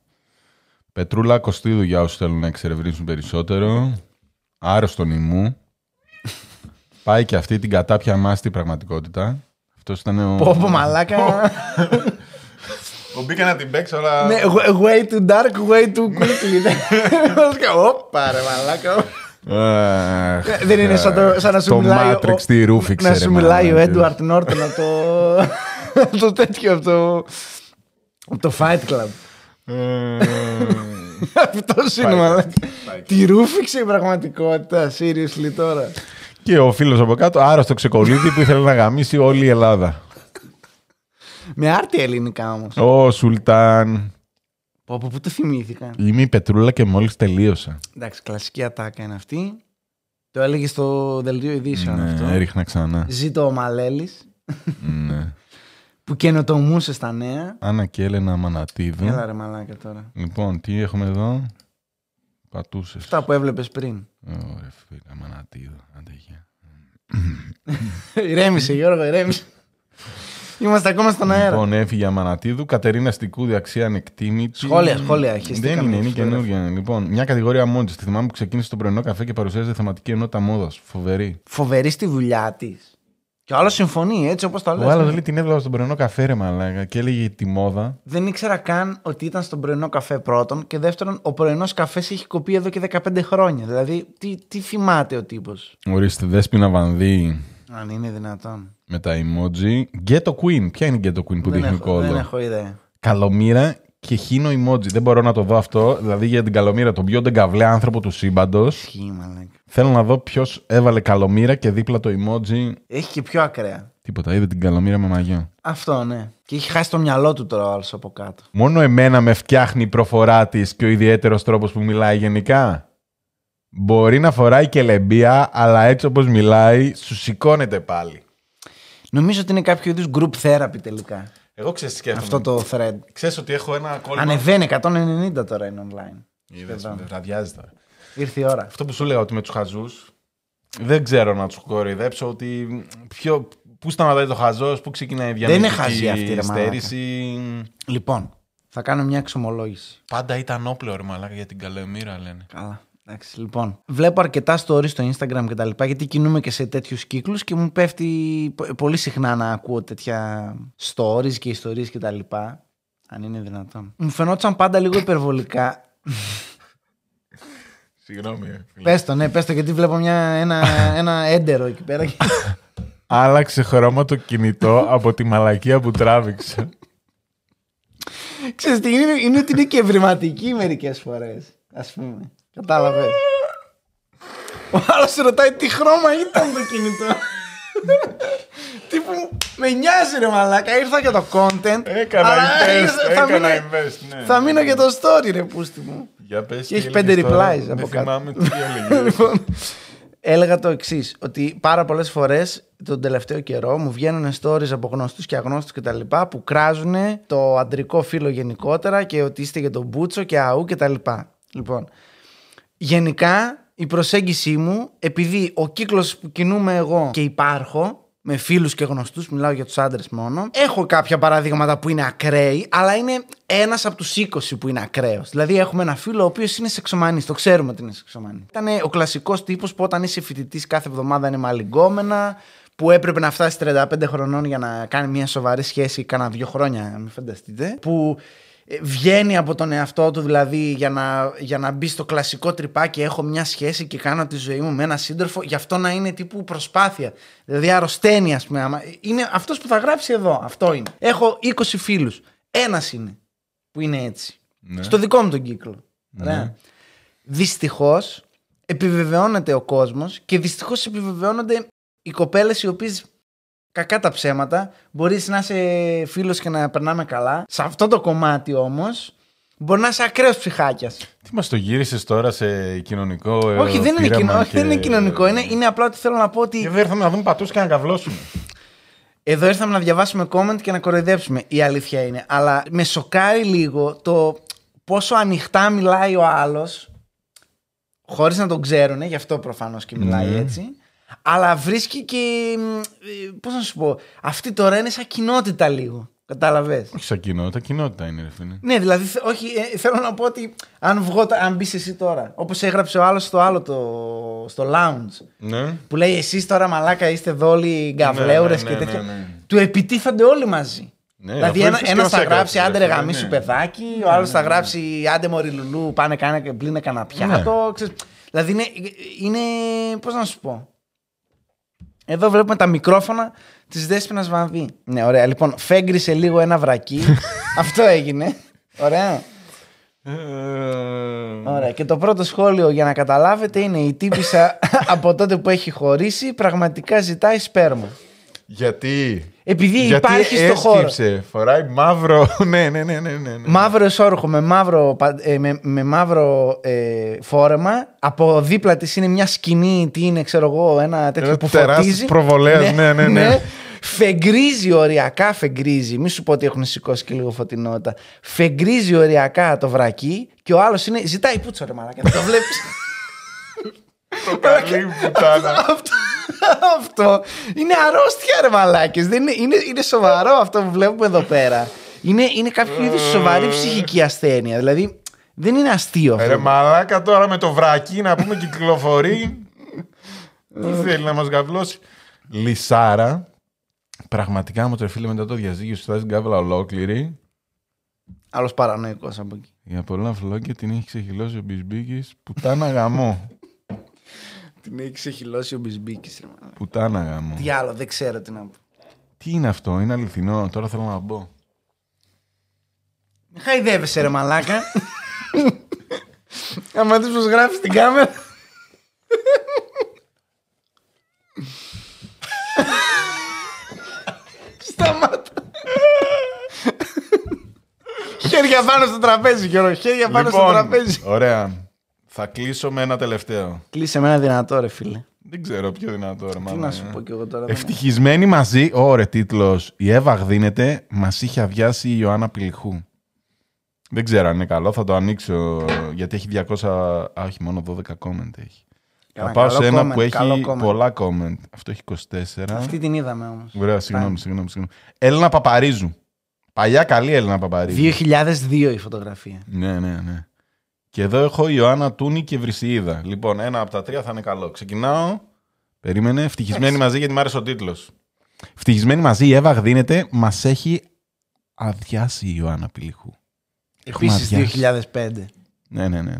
Πετρούλα Κωστίδου για όσους θέλουν να εξερευνήσουν περισσότερο. Άρρωστο νημού. Πάει και αυτή την κατάπια μας στην πραγματικότητα. Αυτός ήταν ο. Πω πω μαλάκα. Ο μπήκα να την παίξω, αλλά. Ναι, way- way too dark, way too quickly. Ωπα ρε μαλάκα. Αχ, Δεν είναι σαν, το, σαν να σου Το μιλάει. ο- Matrix τι ρούφηξε, Να ρε, σου μιλάει ο μαλάκα. Έντουαρτ Νόρτον από το. το τέτοιο από το. από το Fight Club. Αυτός είναι μαλάκα. Τη ρούφηξε η πραγματικότητα, seriously τώρα. Και ο φίλος από κάτω, άρρωστο ξεκολλίδι που ήθελε να γαμίσει όλη η Ελλάδα. Με άρτια ελληνικά όμως. Ο Σουλτάν. Από πού το θυμήθηκαν; Είμαι η Πετρούλα και μόλις τελείωσα. Εντάξει, κλασική ατάκα είναι αυτή. Το έλεγε στο δελτίο ειδήσεων αυτό. Ναι, έριχνα ξανά. Ζήτω ο Μαλέλης ναι. που καινοτομούσε στα νέα. Άννα και Έλενα Μανατίδου. Έλα ρε μαλάκα τώρα. Λοιπόν, τι έχουμε εδώ; Πατούσες. Αυτά που έβλεπες πριν. Ωραία, φίλε, Μανατίδου. Άντε, γεια. ηρέμησε Γιώργο, ηρέμησε. Είμαστε ακόμα στον αέρα. Λοιπόν, έφυγε Αμανατίδου. Κατερίνα Στικούδη, αξία ανεκτήμητη. Σχόλια, σχόλια, χεστήκαμε Δεν είναι, είναι φωτογραφία. καινούργια. Λοιπόν, μια κατηγορία μόνη. Τη θυμάμαι που ξεκίνησε το πρωινό καφέ και παρουσίαζε θεματική ενότητα μόδας. Φοβερή. Φοβερή στη δουλειά της. Και ο άλλος συμφωνεί, έτσι όπως το Ο λες. άλλος λέει την έβλεπα στον πρωινό καφέ, ρε μαλάκα, και έλεγε τη μόδα. Δεν ήξερα καν ότι ήταν στον πρωινό καφέ πρώτον. Και δεύτερον, ο πρωινός καφές έχει κοπεί εδώ και 15 χρόνια. Δηλαδή, τι, τι θυμάται ο τύπος; Ορίστε, Δέσποινα Βανδύ Αν είναι δυνατόν. με τα emoji. Ghetto Queen. Ποια είναι η Ghetto Queen που δεν, δείχνει έχω, κόλλο; δεν έχω ιδέα. Καλομήρα και χίνο emoji. Δεν μπορώ να το δω αυτό. Δηλαδή για την Καλομήρα, τον πιο ντεγκαβλέ άνθρωπο του σύμπαντος. Ισχύει, μαλάκα. Θέλω να δω ποιος έβαλε Καλομήρα και δίπλα το emoji. Έχει και πιο ακραία. Τίποτα. Είδε την Καλομήρα με μαγιό. Αυτό, ναι. Και έχει χάσει το μυαλό του τώρα ο άλλος από κάτω. Μόνο εμένα με φτιάχνει η προφορά της και ο ιδιαίτερος τρόπος που μιλάει γενικά. Μπορεί να φοράει και λεμπία, αλλά έτσι όπως μιλάει, σου σηκώνεται πάλι. Νομίζω ότι είναι κάποιο είδους group therapy τελικά. Εγώ ξέρω τι σκέφτομαι. Αυτό το thread. Ξέρεις ότι έχω ένα κόλλημα; Ανεβαίνει 190 τώρα είναι online. Είδες, Σχεδόν. βραδιάζει τώρα. Ήρθε η ώρα. Αυτό που σου λέω ότι με τους χαζούς. Δεν ξέρω να τους κοροϊδέψω ότι. Ποιο, πού σταματάει το χαζός, πού ξεκινάει η είναι διανοητική χαζή αυτή, ρε μαλάκα. στέρηση. Λοιπόν, θα κάνω μια εξομολόγηση. Πάντα ήταν όπλο ρε μαλάκα για την καλομήρα λένε. Καλά. Εντάξει, λοιπόν. Βλέπω αρκετά stories στο Instagram και τα λοιπά, γιατί κινούμαι και σε τέτοιους κύκλους και μου πέφτει πο- πολύ συχνά να ακούω τέτοια stories και ιστορίες και τα λοιπά. Αν είναι δυνατόν. Μου φαινόταν πάντα λίγο υπερβολικά. Συγγνώμη. Πες το, ναι, πες το, γιατί βλέπω μια, ένα, ένα έντερο εκεί πέρα. Άλλαξε χρώμα το κινητό από τη μαλακία που τράβηξε. Ξέρεις τι είναι, είναι ότι είναι και ευρηματική μερικές φορές, ας πούμε. Κατάλαβες. Ο άλλος ρωτάει τι χρώμα ήταν το κινητό; Τύπου με νοιάζει ρε μαλάκα, ήρθα για το content. Έκανα αλλά invest, ήρθα- θα έκανα μείνω- invest, ναι. Θα μείνω για το story ρε πούστη μου. Για πες Και έχει τι πέντε έλεγες τώρα. replies από Δεν κάτω. θυμάμαι τι έλεγες. Λοιπόν, έλεγα το εξής: Ότι πάρα πολλές φορές τον τελευταίο καιρό μου βγαίνουν stories από γνωστούς και αγνώστους κτλ. που κράζουν το αντρικό φύλλο γενικότερα και ότι είστε για τον Μπούτσο και αού κτλ. Λοιπόν, γενικά η προσέγγιση μου, επειδή ο κύκλος που κινούμαι εγώ και υπάρχω, με φίλους και γνωστούς, μιλάω για τους άντρες μόνο, έχω κάποια παραδείγματα που είναι ακραίοι, αλλά είναι ένας από τους 20 που είναι ακραίος. Δηλαδή έχουμε ένα φίλο ο οποίος είναι σεξομανής, το ξέρουμε ότι είναι σεξομανής. Ήταν ο κλασικός τύπος που όταν είσαι φοιτητής κάθε εβδομάδα είναι μαλλιγκόμενα, που έπρεπε να φτάσει 35 χρονών για να κάνει μια σοβαρή σχέση κάνα δύο χρόνια, μην φανταστείτε. Που ε, βγαίνει από τον εαυτό του δηλαδή για να, για να μπει στο κλασικό τρυπάκι έχω μια σχέση και κάνω τη ζωή μου με ένα σύντροφο γι' αυτό να είναι τύπου προσπάθεια δηλαδή αρρωσταίνει ας πούμε άμα- είναι αυτός που θα γράψει εδώ αυτό είναι έχω 20 φίλους ένας είναι που είναι έτσι Ναι. στο δικό μου τον κύκλο Ωραία. δυστυχώς επιβεβαιώνεται ο κόσμος και δυστυχώς επιβεβαιώνονται οι κοπέλες οι οποίες κακά τα ψέματα. Μπορείς να είσαι φίλος και να περνάμε καλά. Σε αυτό το κομμάτι όμως, μπορεί να είσαι ακραίος ψυχάκιας. Τι μας το γύρισες τώρα σε κοινωνικό ε, όχι, δεν είναι, πείραμα κοινο, όχι, και- δεν είναι κοινωνικό. Είναι, είναι απλά ότι θέλω να πω ότι Και δεν ήρθαμε να δούμε πατούς και να καβλώσουμε. εδώ ήρθαμε να διαβάσουμε comment και να κοροϊδέψουμε. Η αλήθεια είναι. Αλλά με σοκάρει λίγο το πόσο ανοιχτά μιλάει ο άλλος. Χωρίς να τον ξέρουν, γι' αυτό προφανώς και μιλάει Ναι. έτσι. Αλλά βρίσκει και. Πώς να σου πω. Αυτή τώρα είναι σαν κοινότητα λίγο. Κατάλαβες; Όχι σαν κοινότητα, κοινότητα είναι ρε φίλε. Ναι, δηλαδή, θε- όχι, ε, θέλω να πω ότι αν βγω, τα- αν μπεις εσύ τώρα, όπως έγραψε ο άλλος στο άλλο, το, στο lounge, Ναι. που λέει εσείς τώρα μαλάκα είστε εδώ όλοι γκαβλέουρες ναι, και ναι, τέτοια. ναι, ναι. Του επιτίθενται όλοι μαζί. Ναι, δηλαδή, αφού ένα ήρθες και ένας μας θα γράψει έγραψες, άντε ρε ρε φίλε, γαμίσου ναι. παιδάκι, ο άλλος θα γράψει άντε μωρή λουλού, πάνε κάνε και πλύνε κανένα πιάτο. ξέρεις. Δηλαδή είναι, είναι. Πώς να σου πω. Εδώ βλέπουμε τα μικρόφωνα της Δέσποινα Βανδύ. Ναι, ωραία. Λοιπόν, φέγκρισε λίγο ένα βρακί. Αυτό έγινε. Ωραία. Ε, Ωραία. Και το πρώτο σχόλιο για να καταλάβετε είναι η τύπησα από τότε που έχει χωρίσει πραγματικά ζητάει σπέρμα. Γιατί; Επειδή Γιατί υπάρχει στο χώρο. έσκυψε, φοράει μαύρο. ναι, ναι, ναι, ναι, ναι. ναι. Μαύρο εσόρουχο με μαύρο, πα- ε, με, με μαύρο ε, φόρεμα. Από δίπλα της είναι μια σκηνή, τι είναι, ξέρω εγώ, ένα τέτοιο Ένα που τεράστιος φωτίζει. προβολέας, ναι, ναι, ναι. Φεγγρίζει οριακά, φεγγρίζει. Μη σου πω ότι έχουν σηκώσει και λίγο φωτεινότητα. Φεγγρίζει οριακά το βρακί και ο άλλος είναι. Ζητάει πούτσο, ρε μαλάκα. Το βλέπεις; Το καλή πουτάνα. αυτό, αυτό είναι αρρώστια, ρε μαλάκες. Δεν είναι, είναι, είναι σοβαρό αυτό που βλέπουμε εδώ πέρα. Είναι, είναι κάποιο είδους σοβαρή ψυχική ασθένεια. Δηλαδή, δεν είναι αστείο αυτό. Ρε μαλάκα τώρα με το βρακί να πούμε κυκλοφορεί. Τι θέλει να μας γαβλώσει; Λισάρα. Πραγματικά μου τρεφίλε μετά το διαζύγιο σου φτάσει γκάβλα ολόκληρη. Άλλος παρανοϊκός από εκεί. Για πολλά φλόγια την έχει ξεχυλώσει ο Μπισμπίκης. Πουτάνα γαμό. Την έχεις ξεχυλώσει ο Μπισμπίκης. Πουτάνα γαμό. Τι άλλο, δεν ξέρω τι να πω. Τι είναι αυτό, είναι αληθινό. Τώρα θέλω να μπω. Μην χαϊδεύεσαι, ρε μαλάκα. Άμα δεις πως γράφεις στην κάμερα. Σταμάτα. Χέρια πάνω στο τραπέζι, Γιώργο. Χέρια πάνω στο τραπέζι. Λοιπόν, ωραία. Θα κλείσω με ένα τελευταίο. Κλείσε με ένα δυνατό, ρε φίλε. Δεν ξέρω ποιο δυνατό, ρε Τι μάλλον. να σου πω κι εγώ τώρα. δεν- Ευτυχισμένοι μαζί, ωραία τίτλος, η Εύα γδίνεται, μας είχε αδειάσει η Ιωάννα Πυλχού. Δεν ξέρω αν είναι καλό, θα το ανοίξω γιατί έχει 200, α, όχι μόνο 12 comment έχει. Καλά, θα πάω καλό σε ένα comment, που έχει καλό comment. πολλά comment. Αυτό έχει 24. Αυτή την είδαμε όμως. Ωραία, συγγνώμη, συγγνώμη, συγγνώμη. Έλληνα Παπαρίζου. Παλιά καλή Έλληνα Παπαρίζου. 2002 η φωτογραφία. Ναι, ναι, ναι. Και εδώ έχω Ιωάννα Τούνη και Βρυσιίδα. Λοιπόν, ένα από τα τρία θα είναι καλό. Ξεκινάω. Περίμενε. Ευτυχισμένοι μαζί γιατί μου άρεσε ο τίτλος. Ευτυχισμένοι μαζί η Εύα γδίνεται. Μας έχει αδειάσει η Ιωάννα Πυλιχού. Έχουμε Επίσης αδειάσει. 2005. Ναι, ναι, ναι. ναι.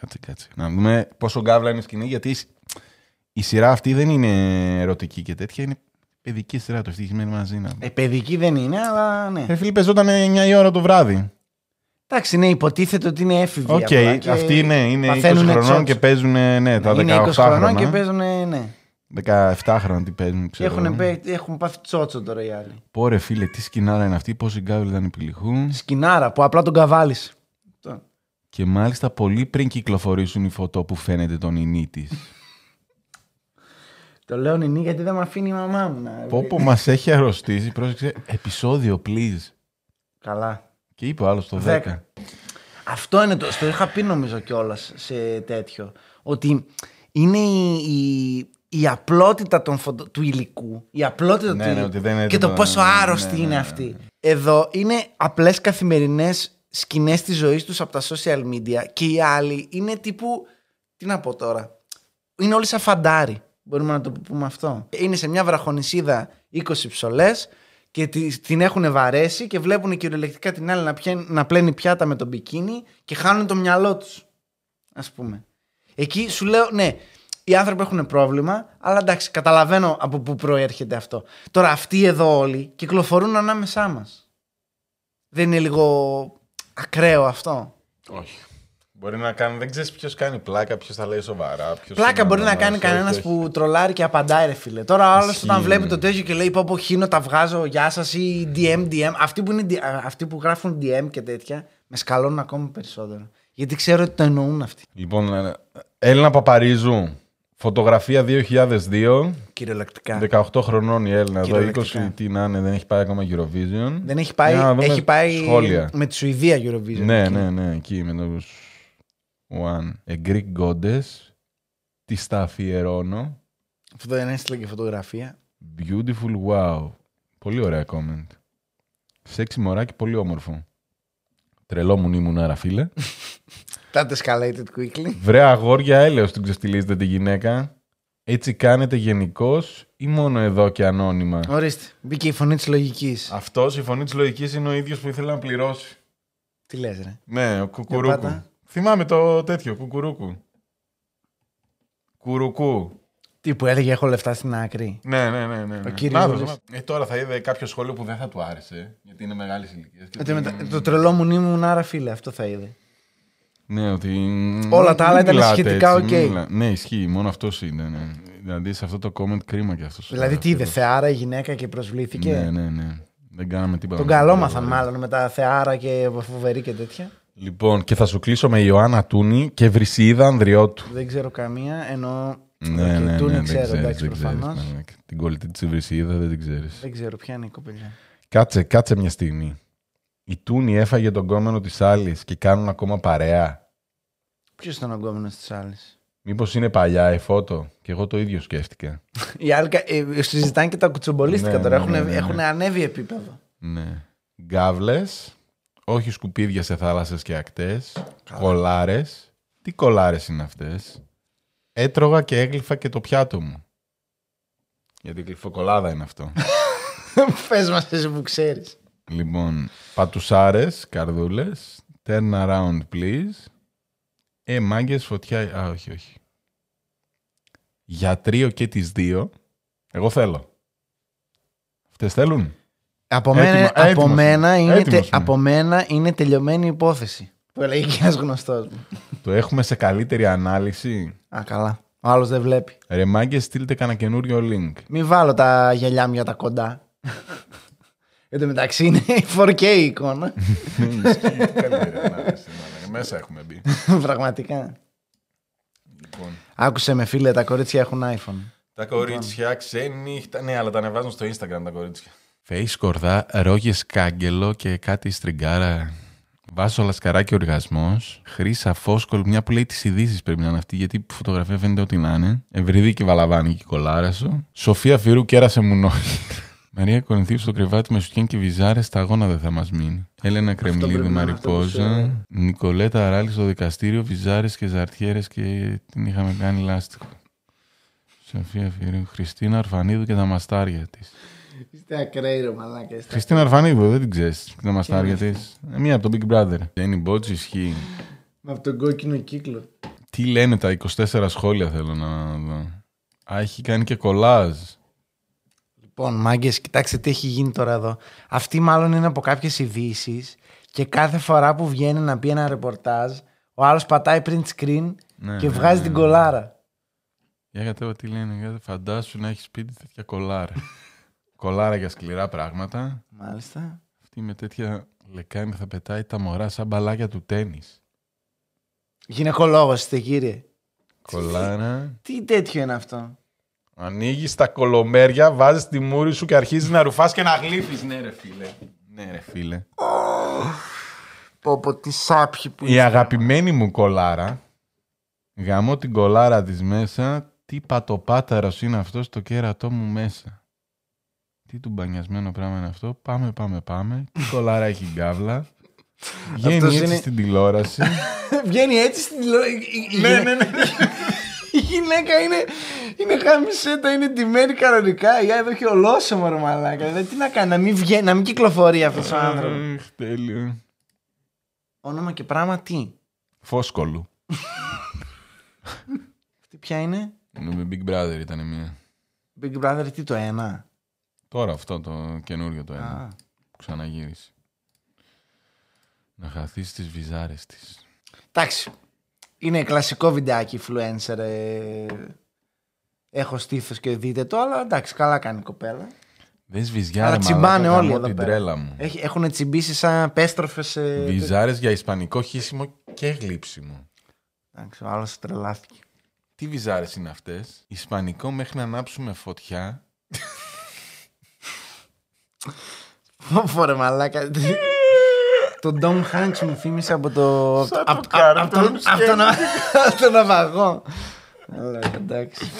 Κάτσε, κάτσε. Να δούμε πόσο γκάβλα είναι η σκηνή, γιατί η σ- η σειρά αυτή δεν είναι ερωτική και τέτοια. Είναι παιδική σειρά, το ευτυχισμένοι μαζί να. Ε, παιδική δεν είναι, αλλά ναι. Ε, φίλοι, παίζονταν 9 η ώρα το βράδυ. Εντάξει, ναι, υποτίθεται ότι είναι έφηβοι. Οκ, απλά και αυτοί είναι, είναι 20 παθαίνουνε χρονών τσότσο. και παίζουν ναι, τα 17 Είναι 20 χρονών χρόνια. και παίζουν, ναι. 17 χρόνια τι παίζουν, Και ξέρω. έχουν, παί- έχουν πάθει τσότσο τώρα οι άλλοι. Πόρε φίλε, τι σκηνάρα είναι αυτή, πόσοι γκάβλοι ήταν επιληχούν. Σκινάρα που απλά τον καβάλισε. Και μάλιστα πολύ πριν κυκλοφορήσουν η φωτό που φαίνεται τον ινί της. Το λέω νινί γιατί δεν με αφήνει η μαμά μου να. πω πω μας έχει αρρωστήσει, πρόσεξε, επεισόδιο please. Καλά. Και είπε ο άλλος το 10. Δέκα. Αυτό είναι το. Στο είχα πει νομίζω κιόλας σε τέτοιο. Ότι είναι η, η, η απλότητα των φωτο- του υλικού. Η απλότητα Ναι, του ναι, υλικού. ότι δεν είναι και το τίποτα- πόσο ναι, άρρωστη ναι, είναι ναι, αυτή. Εδώ είναι απλές καθημερινές σκηνές της ζωής τους από τα social media και οι άλλοι είναι τύπου. Τι να πω τώρα. Είναι όλοι σαν φαντάρι. Μπορούμε να το πούμε αυτό. Είναι σε μια βραχονισίδα 20 ψολέ και τη- την έχουν βαρέσει και βλέπουν κυριολεκτικά την άλλη να, πιέν- να πλένει πιάτα με τον μπικίνι και χάνουν το μυαλό τους. Α πούμε. Εκεί σου λέω, ναι, οι άνθρωποι έχουν πρόβλημα, αλλά εντάξει, καταλαβαίνω από πού προέρχεται αυτό. Τώρα αυτοί εδώ όλοι κυκλοφορούν ανάμεσά μας. Δεν είναι λίγο ακραίο αυτό; Όχι. Μπορεί να κάνει, δεν ξέρεις ποιος κάνει πλάκα, ποιος θα λέει σοβαρά. Ποιος Πλάκα είναι μπορεί να ανώνυμος, κάνει όχι, κανένας όχι. που τρολάρει και απαντάει, ρε φίλε. Τώρα ο άλλος Ισχύει, όταν βλέπει ναι. το τέτοιο και λέει Πω πω χύνω, τα βγάζω, γεια σας ή DM, DM. Αυτοί που, είναι, D- α, αυτοί που γράφουν DM και τέτοια με σκαλώνουν ακόμη περισσότερο. Γιατί ξέρω ότι το εννοούν αυτοί. Λοιπόν, ε, Έλληνα Παπαρίζου, φωτογραφία 2002. Κυριολεκτικά. 18 χρονών η Έλληνα, εδώ 20 Κυριολεκτικά. τι να είναι, δεν έχει πάει ακόμα Eurovision. Δεν έχει πάει, Για να δούμε έχει πάει σχόλια. με τη Σουηδία Eurovision. Ναι, εκεί. ναι, ναι, εκεί με τους One. A Greek Goddess. Τι στα αφιερώνω. Αυτό δεν έστειλε και φωτογραφία. Beautiful wow. Πολύ ωραία comment. Σεξι μωράκι, πολύ όμορφο. Τρελό μου ήμουν άρα φίλε. That escalated quickly. Βρε αγόρια, έλεος την ξεφτυλίζετε τη γυναίκα. Έτσι κάνετε γενικώς ή μόνο εδώ και ανώνυμα; Ορίστε. Μπήκε η φωνή της λογικής. Αυτός η φωνή της λογικής είναι ο ίδιος που ήθελε να πληρώσει. Τι λες, ρε; Ναι, ο Κουκουρούκου. Πάτα. Θυμάμαι το τέτοιο, Κουκουρούκου. Κουρουκού. Τι που έλεγε Έχω λεφτά στην άκρη. Ναι, ναι, ναι. ναι. Ο ναι. κύριος Να δω, Ζούλης. να δω. Ε, τώρα θα είδε κάποιο σχόλιο που δεν θα του άρεσε, γιατί είναι μεγάλης ηλικίας. Ότι μετά- Το τρελό μου ήμουν άρα φίλε, αυτό θα είδε. Ναι, ότι. Όλα τα άλλα μην ήταν μιλάτε σχετικά έτσι, οκ. μην μιλά- Ναι, ισχύει. Μόνο αυτός είναι. Ναι. Δηλαδή σε αυτό το comment κρίμα και αυτός. Δηλαδή τι είδε, θεάρα η γυναίκα και προσβλήθηκε; Ναι, ναι, ναι. Δεν κάναμε τίποτα. Τον με καλό αυτό. μάθαν μάλλον με τα θεάρα και φοβερή και τέτοια. Λοιπόν, και θα σου κλείσω με Ιωάννα Τούνη και Βρυσίδα Ανδριώτου. Δεν ξέρω καμία, ενώ. Ναι, ναι, ναι, Τούνη δεν ξέρω, ξέρεις, εντάξει, δεν ξέρεις, προφανώ. ναι, ναι. Την κολλητή της Βρυσίδα δεν την ξέρεις. Δεν ξέρω ποια είναι η κοπελιά. Κάτσε, κάτσε μια στιγμή. Η Τούνη έφαγε τον κόμενο της άλλη και κάνουν ακόμα παρέα. Ποιος ήταν ο γκόμενο της άλλη. Μήπως είναι παλιά η φώτο; Και εγώ το ίδιο σκέφτηκα. Οι άλλοι κα- ε, συζητάνε και τα κουτσομπολίστικα Ναι, τώρα. ναι, Έχουν, ναι, ναι, ναι. έχουν ανέβει επίπεδο. Ναι. Γκάβλες. Όχι σκουπίδια σε θάλασσες και ακτές. Κολάρες. Τι κολάρες είναι αυτές; Έτρωγα και έγλυφα και το πιάτο μου. Γιατί γλυφοκολάδα είναι αυτό. Πες μας, εσύ που ξέρεις. λοιπόν, πατουσάρες, καρδούλες. Turn around please. Ε, μάγκες, φωτιά. Α, όχι, όχι. Για τρίο και τις δύο. Εγώ θέλω. Αυτές θέλουν; Από, Έτοιμα- μένα, από, έτοιμος μένα είμαι. είναι Έτοιμος τε- είμαι. από μένα είναι τελειωμένη υπόθεση. Που έλεγε και ένας γνωστός μου. Το έχουμε σε καλύτερη ανάλυση; Α, καλά. Ο άλλος δεν βλέπει. Ρε μάγκες, στείλτε κανένα καινούριο link. Μην βάλω τα γυαλιά μου για τα κοντά. Εν τω μεταξύ είναι η 4K η εικόνα. Μέσα έχουμε μπει. Πραγματικά. Λοιπόν, Άκουσε με φίλε, τα κορίτσια έχουν iPhone. τα κορίτσια ξενύχτα. Ναι, αλλά τα ανεβάζουν στο Instagram τα κορίτσια. Face κορδά, ρόγε κάγκελο και κάτι στριγκάρα. Βάσο λασκαράκι οργασμός. Χρήσα φόσκολ, μια που λέει τις ειδήσεις πρέπει να είναι αυτή, γιατί η φωτογραφία φαίνεται ότι να είναι. Ευρυδίκη βαλαβάνη και η κολάρα σου. Σοφία Φυρού κέρασε μου νόη. Μαρία Κορινθίου στο κρεβάτι με σουτιέν και βυζάρες, τα αγώνα δεν θα μας μείνει. Έλενα Κρεμλίδη πρέπει να είναι αυτό που Μαριπόζα. σου- Νικολέτα Αράλη στο δικαστήριο, βυζάρες και ζαρτιέρες και την είχαμε κάνει λάστιχο. Σοφία Φυρού, Χριστίνα Αρφανίδου και τα μαστάρια της. Είστε ακραίοι ρε μαλάκα. Χριστίνα Αρφανίδου, δεν την ξέρεις. Τα μαστάρια τη. Μία από το Big Brother. Τζένι Μπότζ ισχύει. Με από τον κόκκινο κύκλο. Τι λένε τα 24 σχόλια θέλω να δω. Α, έχει κάνει και κολάζ. Λοιπόν, μάγκες, κοιτάξτε τι έχει γίνει τώρα εδώ. Αυτή μάλλον είναι από κάποιες ειδήσει και κάθε φορά που βγαίνει να πει ένα ρεπορτάζ, ο άλλος πατάει print screen Ναι, και ναι, βγάζει ναι, την ναι. κολάρα. Για κατέβα τι λένε. Για φαντάσου να έχεις σπίτι τέτοια κολάρα. κολάρα για σκληρά πράγματα. Μάλιστα. Αυτή με τέτοια λεκάνη θα πετάει τα μωρά σαν μπαλάκια του τέννις. Γυναικολόγος είστε, κύριε. Κολάρα. Τι τέτοιο είναι αυτό; Ανοίγεις τα κολομέρια, βάζεις τη μούρη σου και αρχίζεις να ρουφάς και να γλύφεις. Ναι, ρε φίλε. Ναι, ρε φίλε. Πω πω τι σάπιοι που Η αγαπημένη μου κολάρα, γαμώ την κολάρα της μέσα, τι πατοπάταρος είναι αυτός στο κέρατό μου μέσα. Τι του μπανιασμένο πράγμα είναι αυτό. Πάμε, πάμε, πάμε. Τι κολάρα έχει γκάβλα. Βγαίνει Αυτός έτσι είναι- στην τηλεόραση. Βγαίνει έτσι στην τηλεόραση. Η- η- η ναι, γυνα- ναι, ναι. Η γυναίκα είναι, είναι χαμισέτα, είναι ντυμένη κανονικά. Η άλλη εδώ έχει ολόσωμο ρε μαλάκα. Δηλαδή, τι να κάνει, να μην, βγαίνει, να μην κυκλοφορεί αυτός ο άνθρωπος. Αχ, τέλειο. Όνομα και πράγμα τι; Φόσκολου. Τι ποια είναι; Με Big Brother ήταν μία. Big Brother τι το ένα; Τώρα αυτό το καινούριο το ένα. Α. Που ξαναγύρισε. Να χαθεί στις βυζάρες της. Εντάξει. Είναι κλασικό βιντεάκι influencer. ε, έχω στήθος και δείτε το, αλλά εντάξει, καλά κάνει η κοπέλα. Δες βυζιά Αλλά ρε τσιμπάνε μαλάκα, όλοι γαμώ εδώ την πέρα. τρέλα μου. Έχει, έχουν τσιμπήσει σαν πέστροφες... Ε... Βυζάρες για ισπανικό χύσιμο και γλύψιμο. Εντάξει, ο άλλος τρελάθηκε. Τι βυζάρες είναι αυτές; Ισπανικό μέχρι να ανάψουμε φωτιά. Φορε μαλάκα. Τον Ντόμ Χάνξ μου θύμισε από το... Σαν απ- το απ- cartoon απ' τον- σκέτο. απ' τον- απ' τον ναυαγό. Αλλά εντάξει.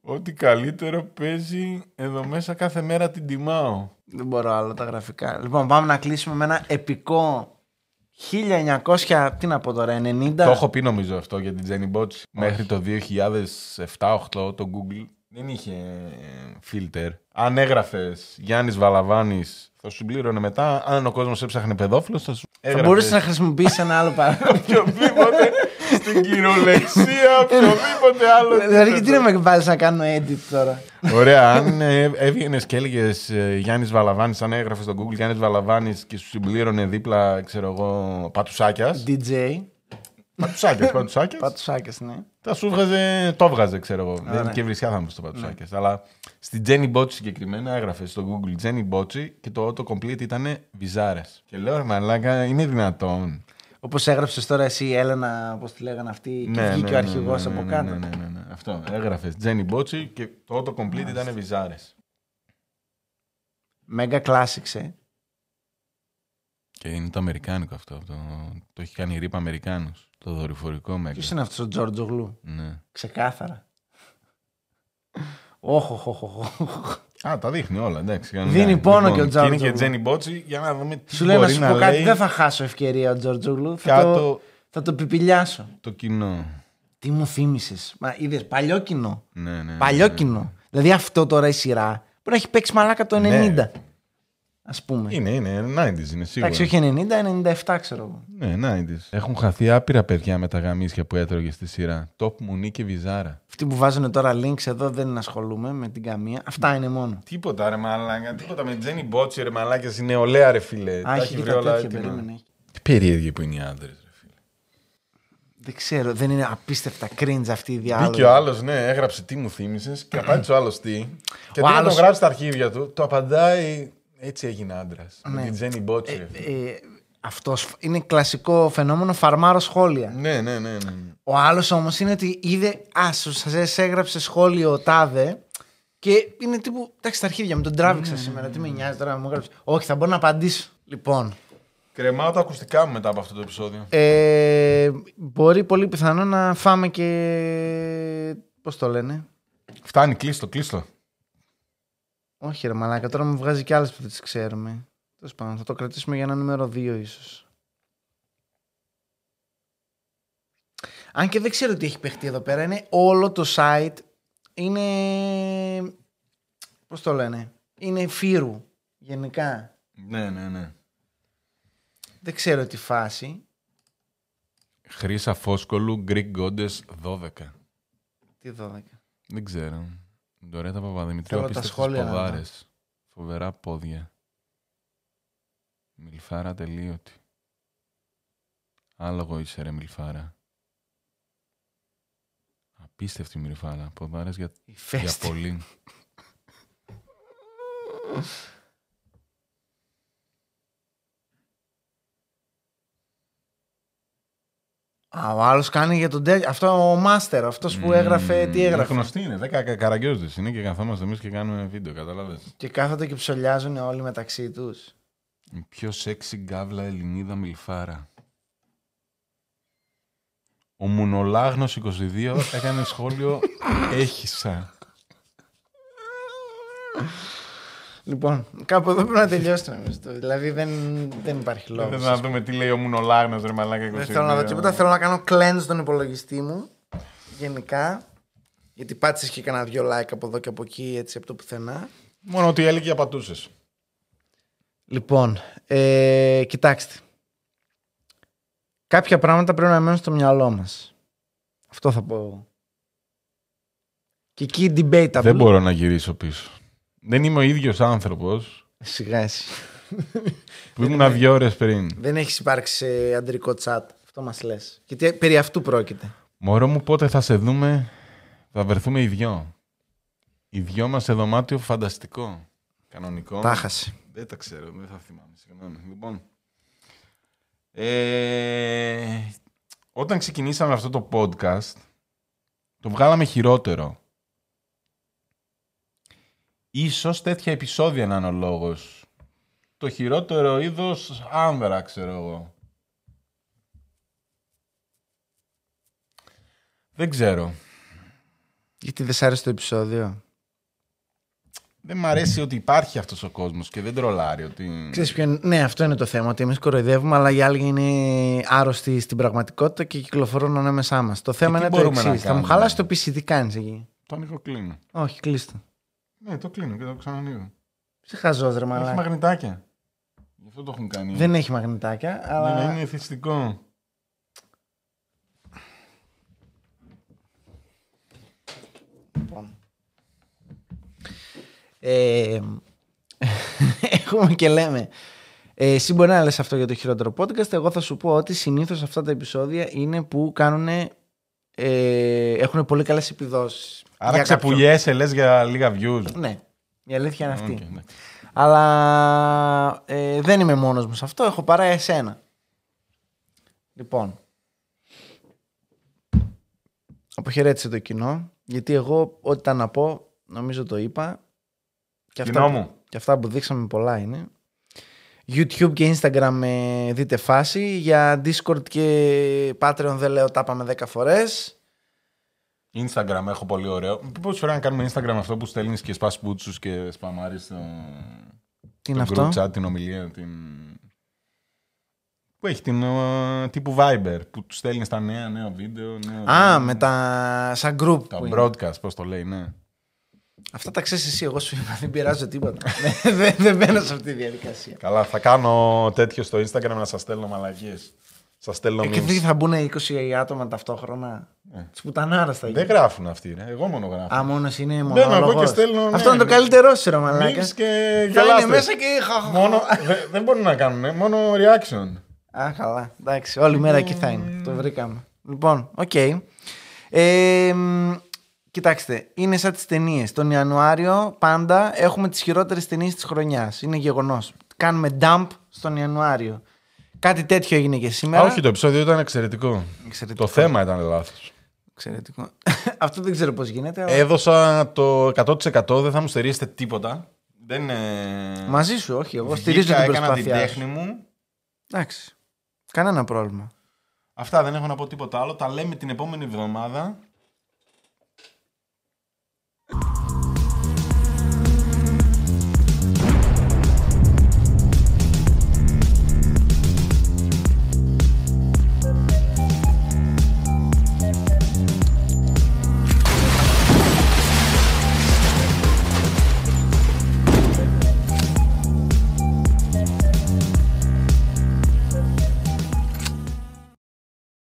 Ό,τι καλύτερο παίζει εδώ μέσα κάθε μέρα την τιμάω. Δεν μπορώ άλλο τα γραφικά. Λοιπόν, πάμε να κλείσουμε με ένα επικό 1900, τι να πω τώρα, 90. Το έχω πει νομίζω αυτό για την Jenny Bots. Μέχρι το 2007-2008 το Google δεν είχε φίλτερ. Αν έγραφες Γιάννης Βαλαβάνης, θα σου πλήρωνε μετά. Αν ο κόσμος έψαχνε παιδόφιλος, θα σου Θα έγραφες. μπορούσες να χρησιμοποιήσεις ένα άλλο παράδειγμα. οποιοδήποτε στην κυριολεξία, οποιοδήποτε άλλο. Δηλαδή, τι να με βάλεις να κάνω edit τώρα; Ωραία, αν ε, έβγαινες και έλεγες Γιάννης Βαλαβάνης, αν έγραφες στο Google Γιάννης Βαλαβάνης και σου συμπλήρωνε δίπλα, ξέρω εγώ, πατουσάκιας. DJ. πατουσάκιας, πατουσάκιας. Πατουσάκιας, ναι. Θα σου βγάζε, το βγάζε, ξέρω εγώ. Δεν ναι. και βρισιά θα μου στο πατουσάκια. Αλλά στην Jenny Bocci συγκεκριμένα έγραφε στο Google Jenny Bocci και το autocomplete ήταν βυζάρες. Και λέω, ρε μαλάκα, είναι δυνατόν. Όπως έγραψες τώρα εσύ η Έλενα, όπως τη λέγανε αυτή, και βγήκε ο αρχηγός ναι, από ναι, κάτω. Ναι, ναι, ναι, ναι. Αυτό. Έγραφες Jenny Bocci και το autocomplete ήταν βυζάρες. Μέγα classics, ε. Και είναι το αμερικάνικο αυτό. Το, το έχει κάνει ρήπα Αμερικάνους. Το δορυφορικό μέγα. Ποιος είναι αυτός ο Τζόρτζο Γλου. Ναι. Ξεκάθαρα. Όχι, όχι, όχι. Α, τα δείχνει όλα, εντάξει. Δίνει κανονικά. πόνο και ο και Είναι και Τζάρτζογλου. Jenny Bocci για να δούμε τι Σου λέει να μπορεί σου να πω κάτι, λέει δεν θα χάσω ευκαιρία ο Τζόρτζο Γλου. Θα, το, κάτω θα το πιπιλιάσω. το κοινό. Τι μου θύμισες. Μα είδες, παλιό κοινό. Ναι, ναι. Παλιό ναι. κοινό. Δηλαδή αυτό τώρα η σειρά μπορεί να έχει παίξει μαλάκα το 90. Ναι. Α πούμε. Είναι, είναι, 90s είναι σίγουρα. Εντάξει, όχι 90, 97 ξέρω εγώ. Ναι, 90s. Έχουν χαθεί άπειρα παιδιά με τα γαμίσια που έτρωγε στη σειρά. Τόπ μουνί και βυζάρα. Αυτοί που βάζουν τώρα links εδώ δεν ασχολούμαι με την καμία. Αυτά είναι μόνο. Τίποτα ρε μαλάκα, τίποτα με Τζένι Μπότσι ρε μαλάκα, είναι νεολαία ρε φίλε. Α, Τα έχει και βρει τα όλα τέτοια, έτοιμα. περίμενε. Τι περίεργοι που είναι οι άντρες, ρε φίλε. Δεν ξέρω, δεν είναι απίστευτα cringe αυτή η διάλογη. Μπήκε ο άλλος, ναι, έγραψε τι μου θύμισες και απάντησε ο άλλος τι. Και Ο τι να άλλος- το γράψει στα αρχίδια του, το απαντάει έτσι έγινε άντρας. Ναι. Με την Τζένι Μπότσι. ρε φίλε. Ε, αυτός είναι κλασικό φαινόμενο φαρμάρο σχόλια. Ναι, ναι, ναι. ναι. Ο άλλος όμως είναι ότι είδε, ας, σου σας έγραψε σχόλιο τάδε και είναι τύπου, εντάξει, τα αρχίδια μου τον τράβηξα σήμερα. Τι με νοιάζει τώρα, μου έγραψε. Όχι, θα μπορώ να απαντήσω. Λοιπόν, Κρεμάω τα ακουστικά μου μετά από αυτό το επεισόδιο. ε, μπορεί πολύ πιθανό να φάμε και. Πώς το λένε. Φτάνει, κλείστο, κλείστο. Όχι, ρε Μαλάκα, τώρα μου βγάζει και άλλες που δεν τις ξέρουμε. Τέλος πάντων, θα το κρατήσουμε για ένα νούμερο 2 ίσως. Αν και δεν ξέρω τι έχει παιχτεί εδώ πέρα, είναι όλο το site. Είναι. Πώς το λένε. Είναι φύρου γενικά. Ναι, ναι, ναι. Δεν ξέρω τι φάση. Χρήσα Φόσκολου, Greek Goddess 12. Τι 12. Δεν ξέρω. Ντορέτα Παπαδημητρίου, Θέλω τα απίστευτες σχόλια να δω. ποδάρες. Φοβερά πόδια. Μιλφάρα τελείωτη. Άλογο είσαι ρε Μιλφάρα. Απίστευτη Μιλφάρα. Ποδάρες για, Η για φέστη. πολύ. Α, ο άλλος κάνει για τον τέτοιο. Αυτό ο Μάστερ, αυτός που έγραφε. Τι Μμμ, έγραφε; Γνωστή είναι. Δέκα καραγκιόζες είναι και καθόμαστε εμείς και κάνουμε βίντεο. Καταλάβες. Και κάθονται και ψολιάζουν όλοι μεταξύ τους. Η πιο σεξι γκάβλα Ελληνίδα Μιλφάρα. Ο Μουνολάγνος 22 έκανε σχόλιο «Έχισα». Λοιπόν, κάπου εδώ πρέπει να τελειώσει νομίζω. το. Δηλαδή δεν, δεν υπάρχει λόγο. Δεν θέλω να δούμε τι λέει ο Μουνολάγνος, ρε μαλάκα 22. Δεν θέλω να δω τίποτα. Θέλω να κάνω cleanse στον υπολογιστή μου. Γενικά. Γιατί πάτησες και κανένα δυο like από εδώ και από εκεί, έτσι από το πουθενά. Μόνο ότι έλεγε απατούσες. Λοιπόν, ε, κοιτάξτε. Κάποια πράγματα πρέπει να μένουν στο μυαλό μας. Αυτό θα πω εγώ. Και εκεί debatable. Δεν μπορώ να γυρίσω πίσω. Δεν είμαι ο ίδιος άνθρωπος Σιγά εσύ. που ήμουν δύο ώρες πριν. Δεν έχεις υπάρξει σε αντρικό chat. Αυτό μας λες. Γιατί περί αυτού πρόκειται. Μωρό μου πότε θα σε δούμε, θα βρεθούμε οι δυο. Οι δυο μας σε δωμάτιο φανταστικό. Κανονικό. Τα χασε. Δεν τα ξέρω, δεν θα θυμάμαι. Συγγνώμη. Λοιπόν. Ε, όταν ξεκινήσαμε αυτό το podcast, το βγάλαμε χειρότερο. Ίσως τέτοια επεισόδια να είναι ο λόγος. Το χειρότερο είδος άνδρα, ξέρω εγώ. Δεν ξέρω. Γιατί δεν σ' άρεσε το επεισόδιο; Δεν μ' αρέσει ότι υπάρχει αυτός ο κόσμος και δεν τρολάρει ότι... Ξέρεις ποιο είναι- Ναι, αυτό είναι το θέμα. Ότι εμείς κοροϊδεύουμε, αλλά οι άλλοι είναι άρρωστοι στην πραγματικότητα και κυκλοφορούν ανάμεσά μας. Το θέμα τι είναι το μπορούμε να εξής. Θα μου κάνουμε; χαλάσει το PC, τι κάνεις εκεί. Το ανοίγω κλείνω. Όχι, κλείστο. Ναι, το κλείνω και το ξανανοίγω. Σε χαζό, ρε Έχει μαλάκα. μαγνητάκια. Γι' αυτό το έχουν κάνει. Δεν έχει μαγνητάκια, αλλά. Ναι, είναι εθιστικό. Λοιπόν. Ε, έχουμε και λέμε. Ε, εσύ μπορεί να λες αυτό για το χειρότερο podcast. Εγώ θα σου πω ότι συνήθως αυτά τα επεισόδια είναι που κάνουν. Ε, έχουν πολύ καλές επιδόσεις. Άρα Για κάποιον. ξεπουλιέσαι, λες για λίγα views. Ναι, η αλήθεια είναι αυτή. Οκ, εντάξει. Αλλά ε, δεν είμαι μόνος μου σε αυτό, έχω παρά εσένα. Λοιπόν. Αποχαιρέτησε το κοινό, γιατί εγώ ό,τι ήταν να πω, νομίζω το είπα. Και Κοινό που- μου. και αυτά που δείξαμε πολλά είναι. YouTube και Instagram ε, δείτε φάση. Για Discord και Patreon δεν λέω, τα είπαμε 10 φορές. Instagram έχω πολύ ωραίο. Πώς φορά να κάνουμε Instagram αυτό που στέλνεις και σπάς πούτσους και σπαμάρεις το, Τι είναι το αυτό; group chat, την ομιλία, την... Που έχει την ε, τύπου Viber, που του στέλνεις τα νέα, νέο βίντεο, νέο... Α, με τα σαν group. Τα που είναι. broadcast, πώς το λέει, ναι. Αυτά τα ξέρεις εσύ. Εγώ σου είπα, δεν πειράζω τίποτα. δεν, δεν, δεν μπαίνω σε αυτή τη διαδικασία. Καλά, θα κάνω τέτοιο στο Instagram να σας στέλνω μαλακίες. Σας στέλνω Ε, και memes. τι θα μπουν 20 άτομα ταυτόχρονα. Ε. Τη πουτανάρα θα Δεν γίνει. γράφουν αυτοί, ρε. Εγώ μόνο γράφω. Α, μόνος είναι Μπαίνω εγώ μονόλογος. και στέλνω, ναι, Αυτό είναι το ναι. καλύτερό σου, ρε μαλάκα. Memes και Θα είναι γελάστες. μέσα και. χα, χα, χα. Μόνο, δε- δεν μπορούν να κάνουν, μόνο reaction. Α, καλά. Εντάξει, όλη μέρα εκεί θα είναι. Το βρήκαμε. Λοιπόν, οκ. Ε, μ, κοιτάξτε, είναι σαν τις ταινίες. Τον Ιανουάριο πάντα έχουμε τις χειρότερες ταινίες της χρονιάς. Είναι γεγονός. Κάνουμε dump στον Ιανουάριο. Κάτι τέτοιο έγινε και σήμερα. Α, όχι, το επεισόδιο ήταν εξαιρετικό. Εξαιρετικό. Το θέμα ήταν λάθος. Εξαιρετικό. Αυτό δεν ξέρω πώς γίνεται. Αλλά... Έδωσα το 100% δεν θα μου στερήσετε τίποτα. Δεν είναι... Μαζί σου, όχι. Εγώ Βγήκα, στηρίζω την έκανα την προσπάθειά σου. τέχνη μου. Εντάξει. Κανένα πρόβλημα. Αυτά δεν έχω να πω τίποτα άλλο. Τα λέμε την επόμενη εβδομάδα.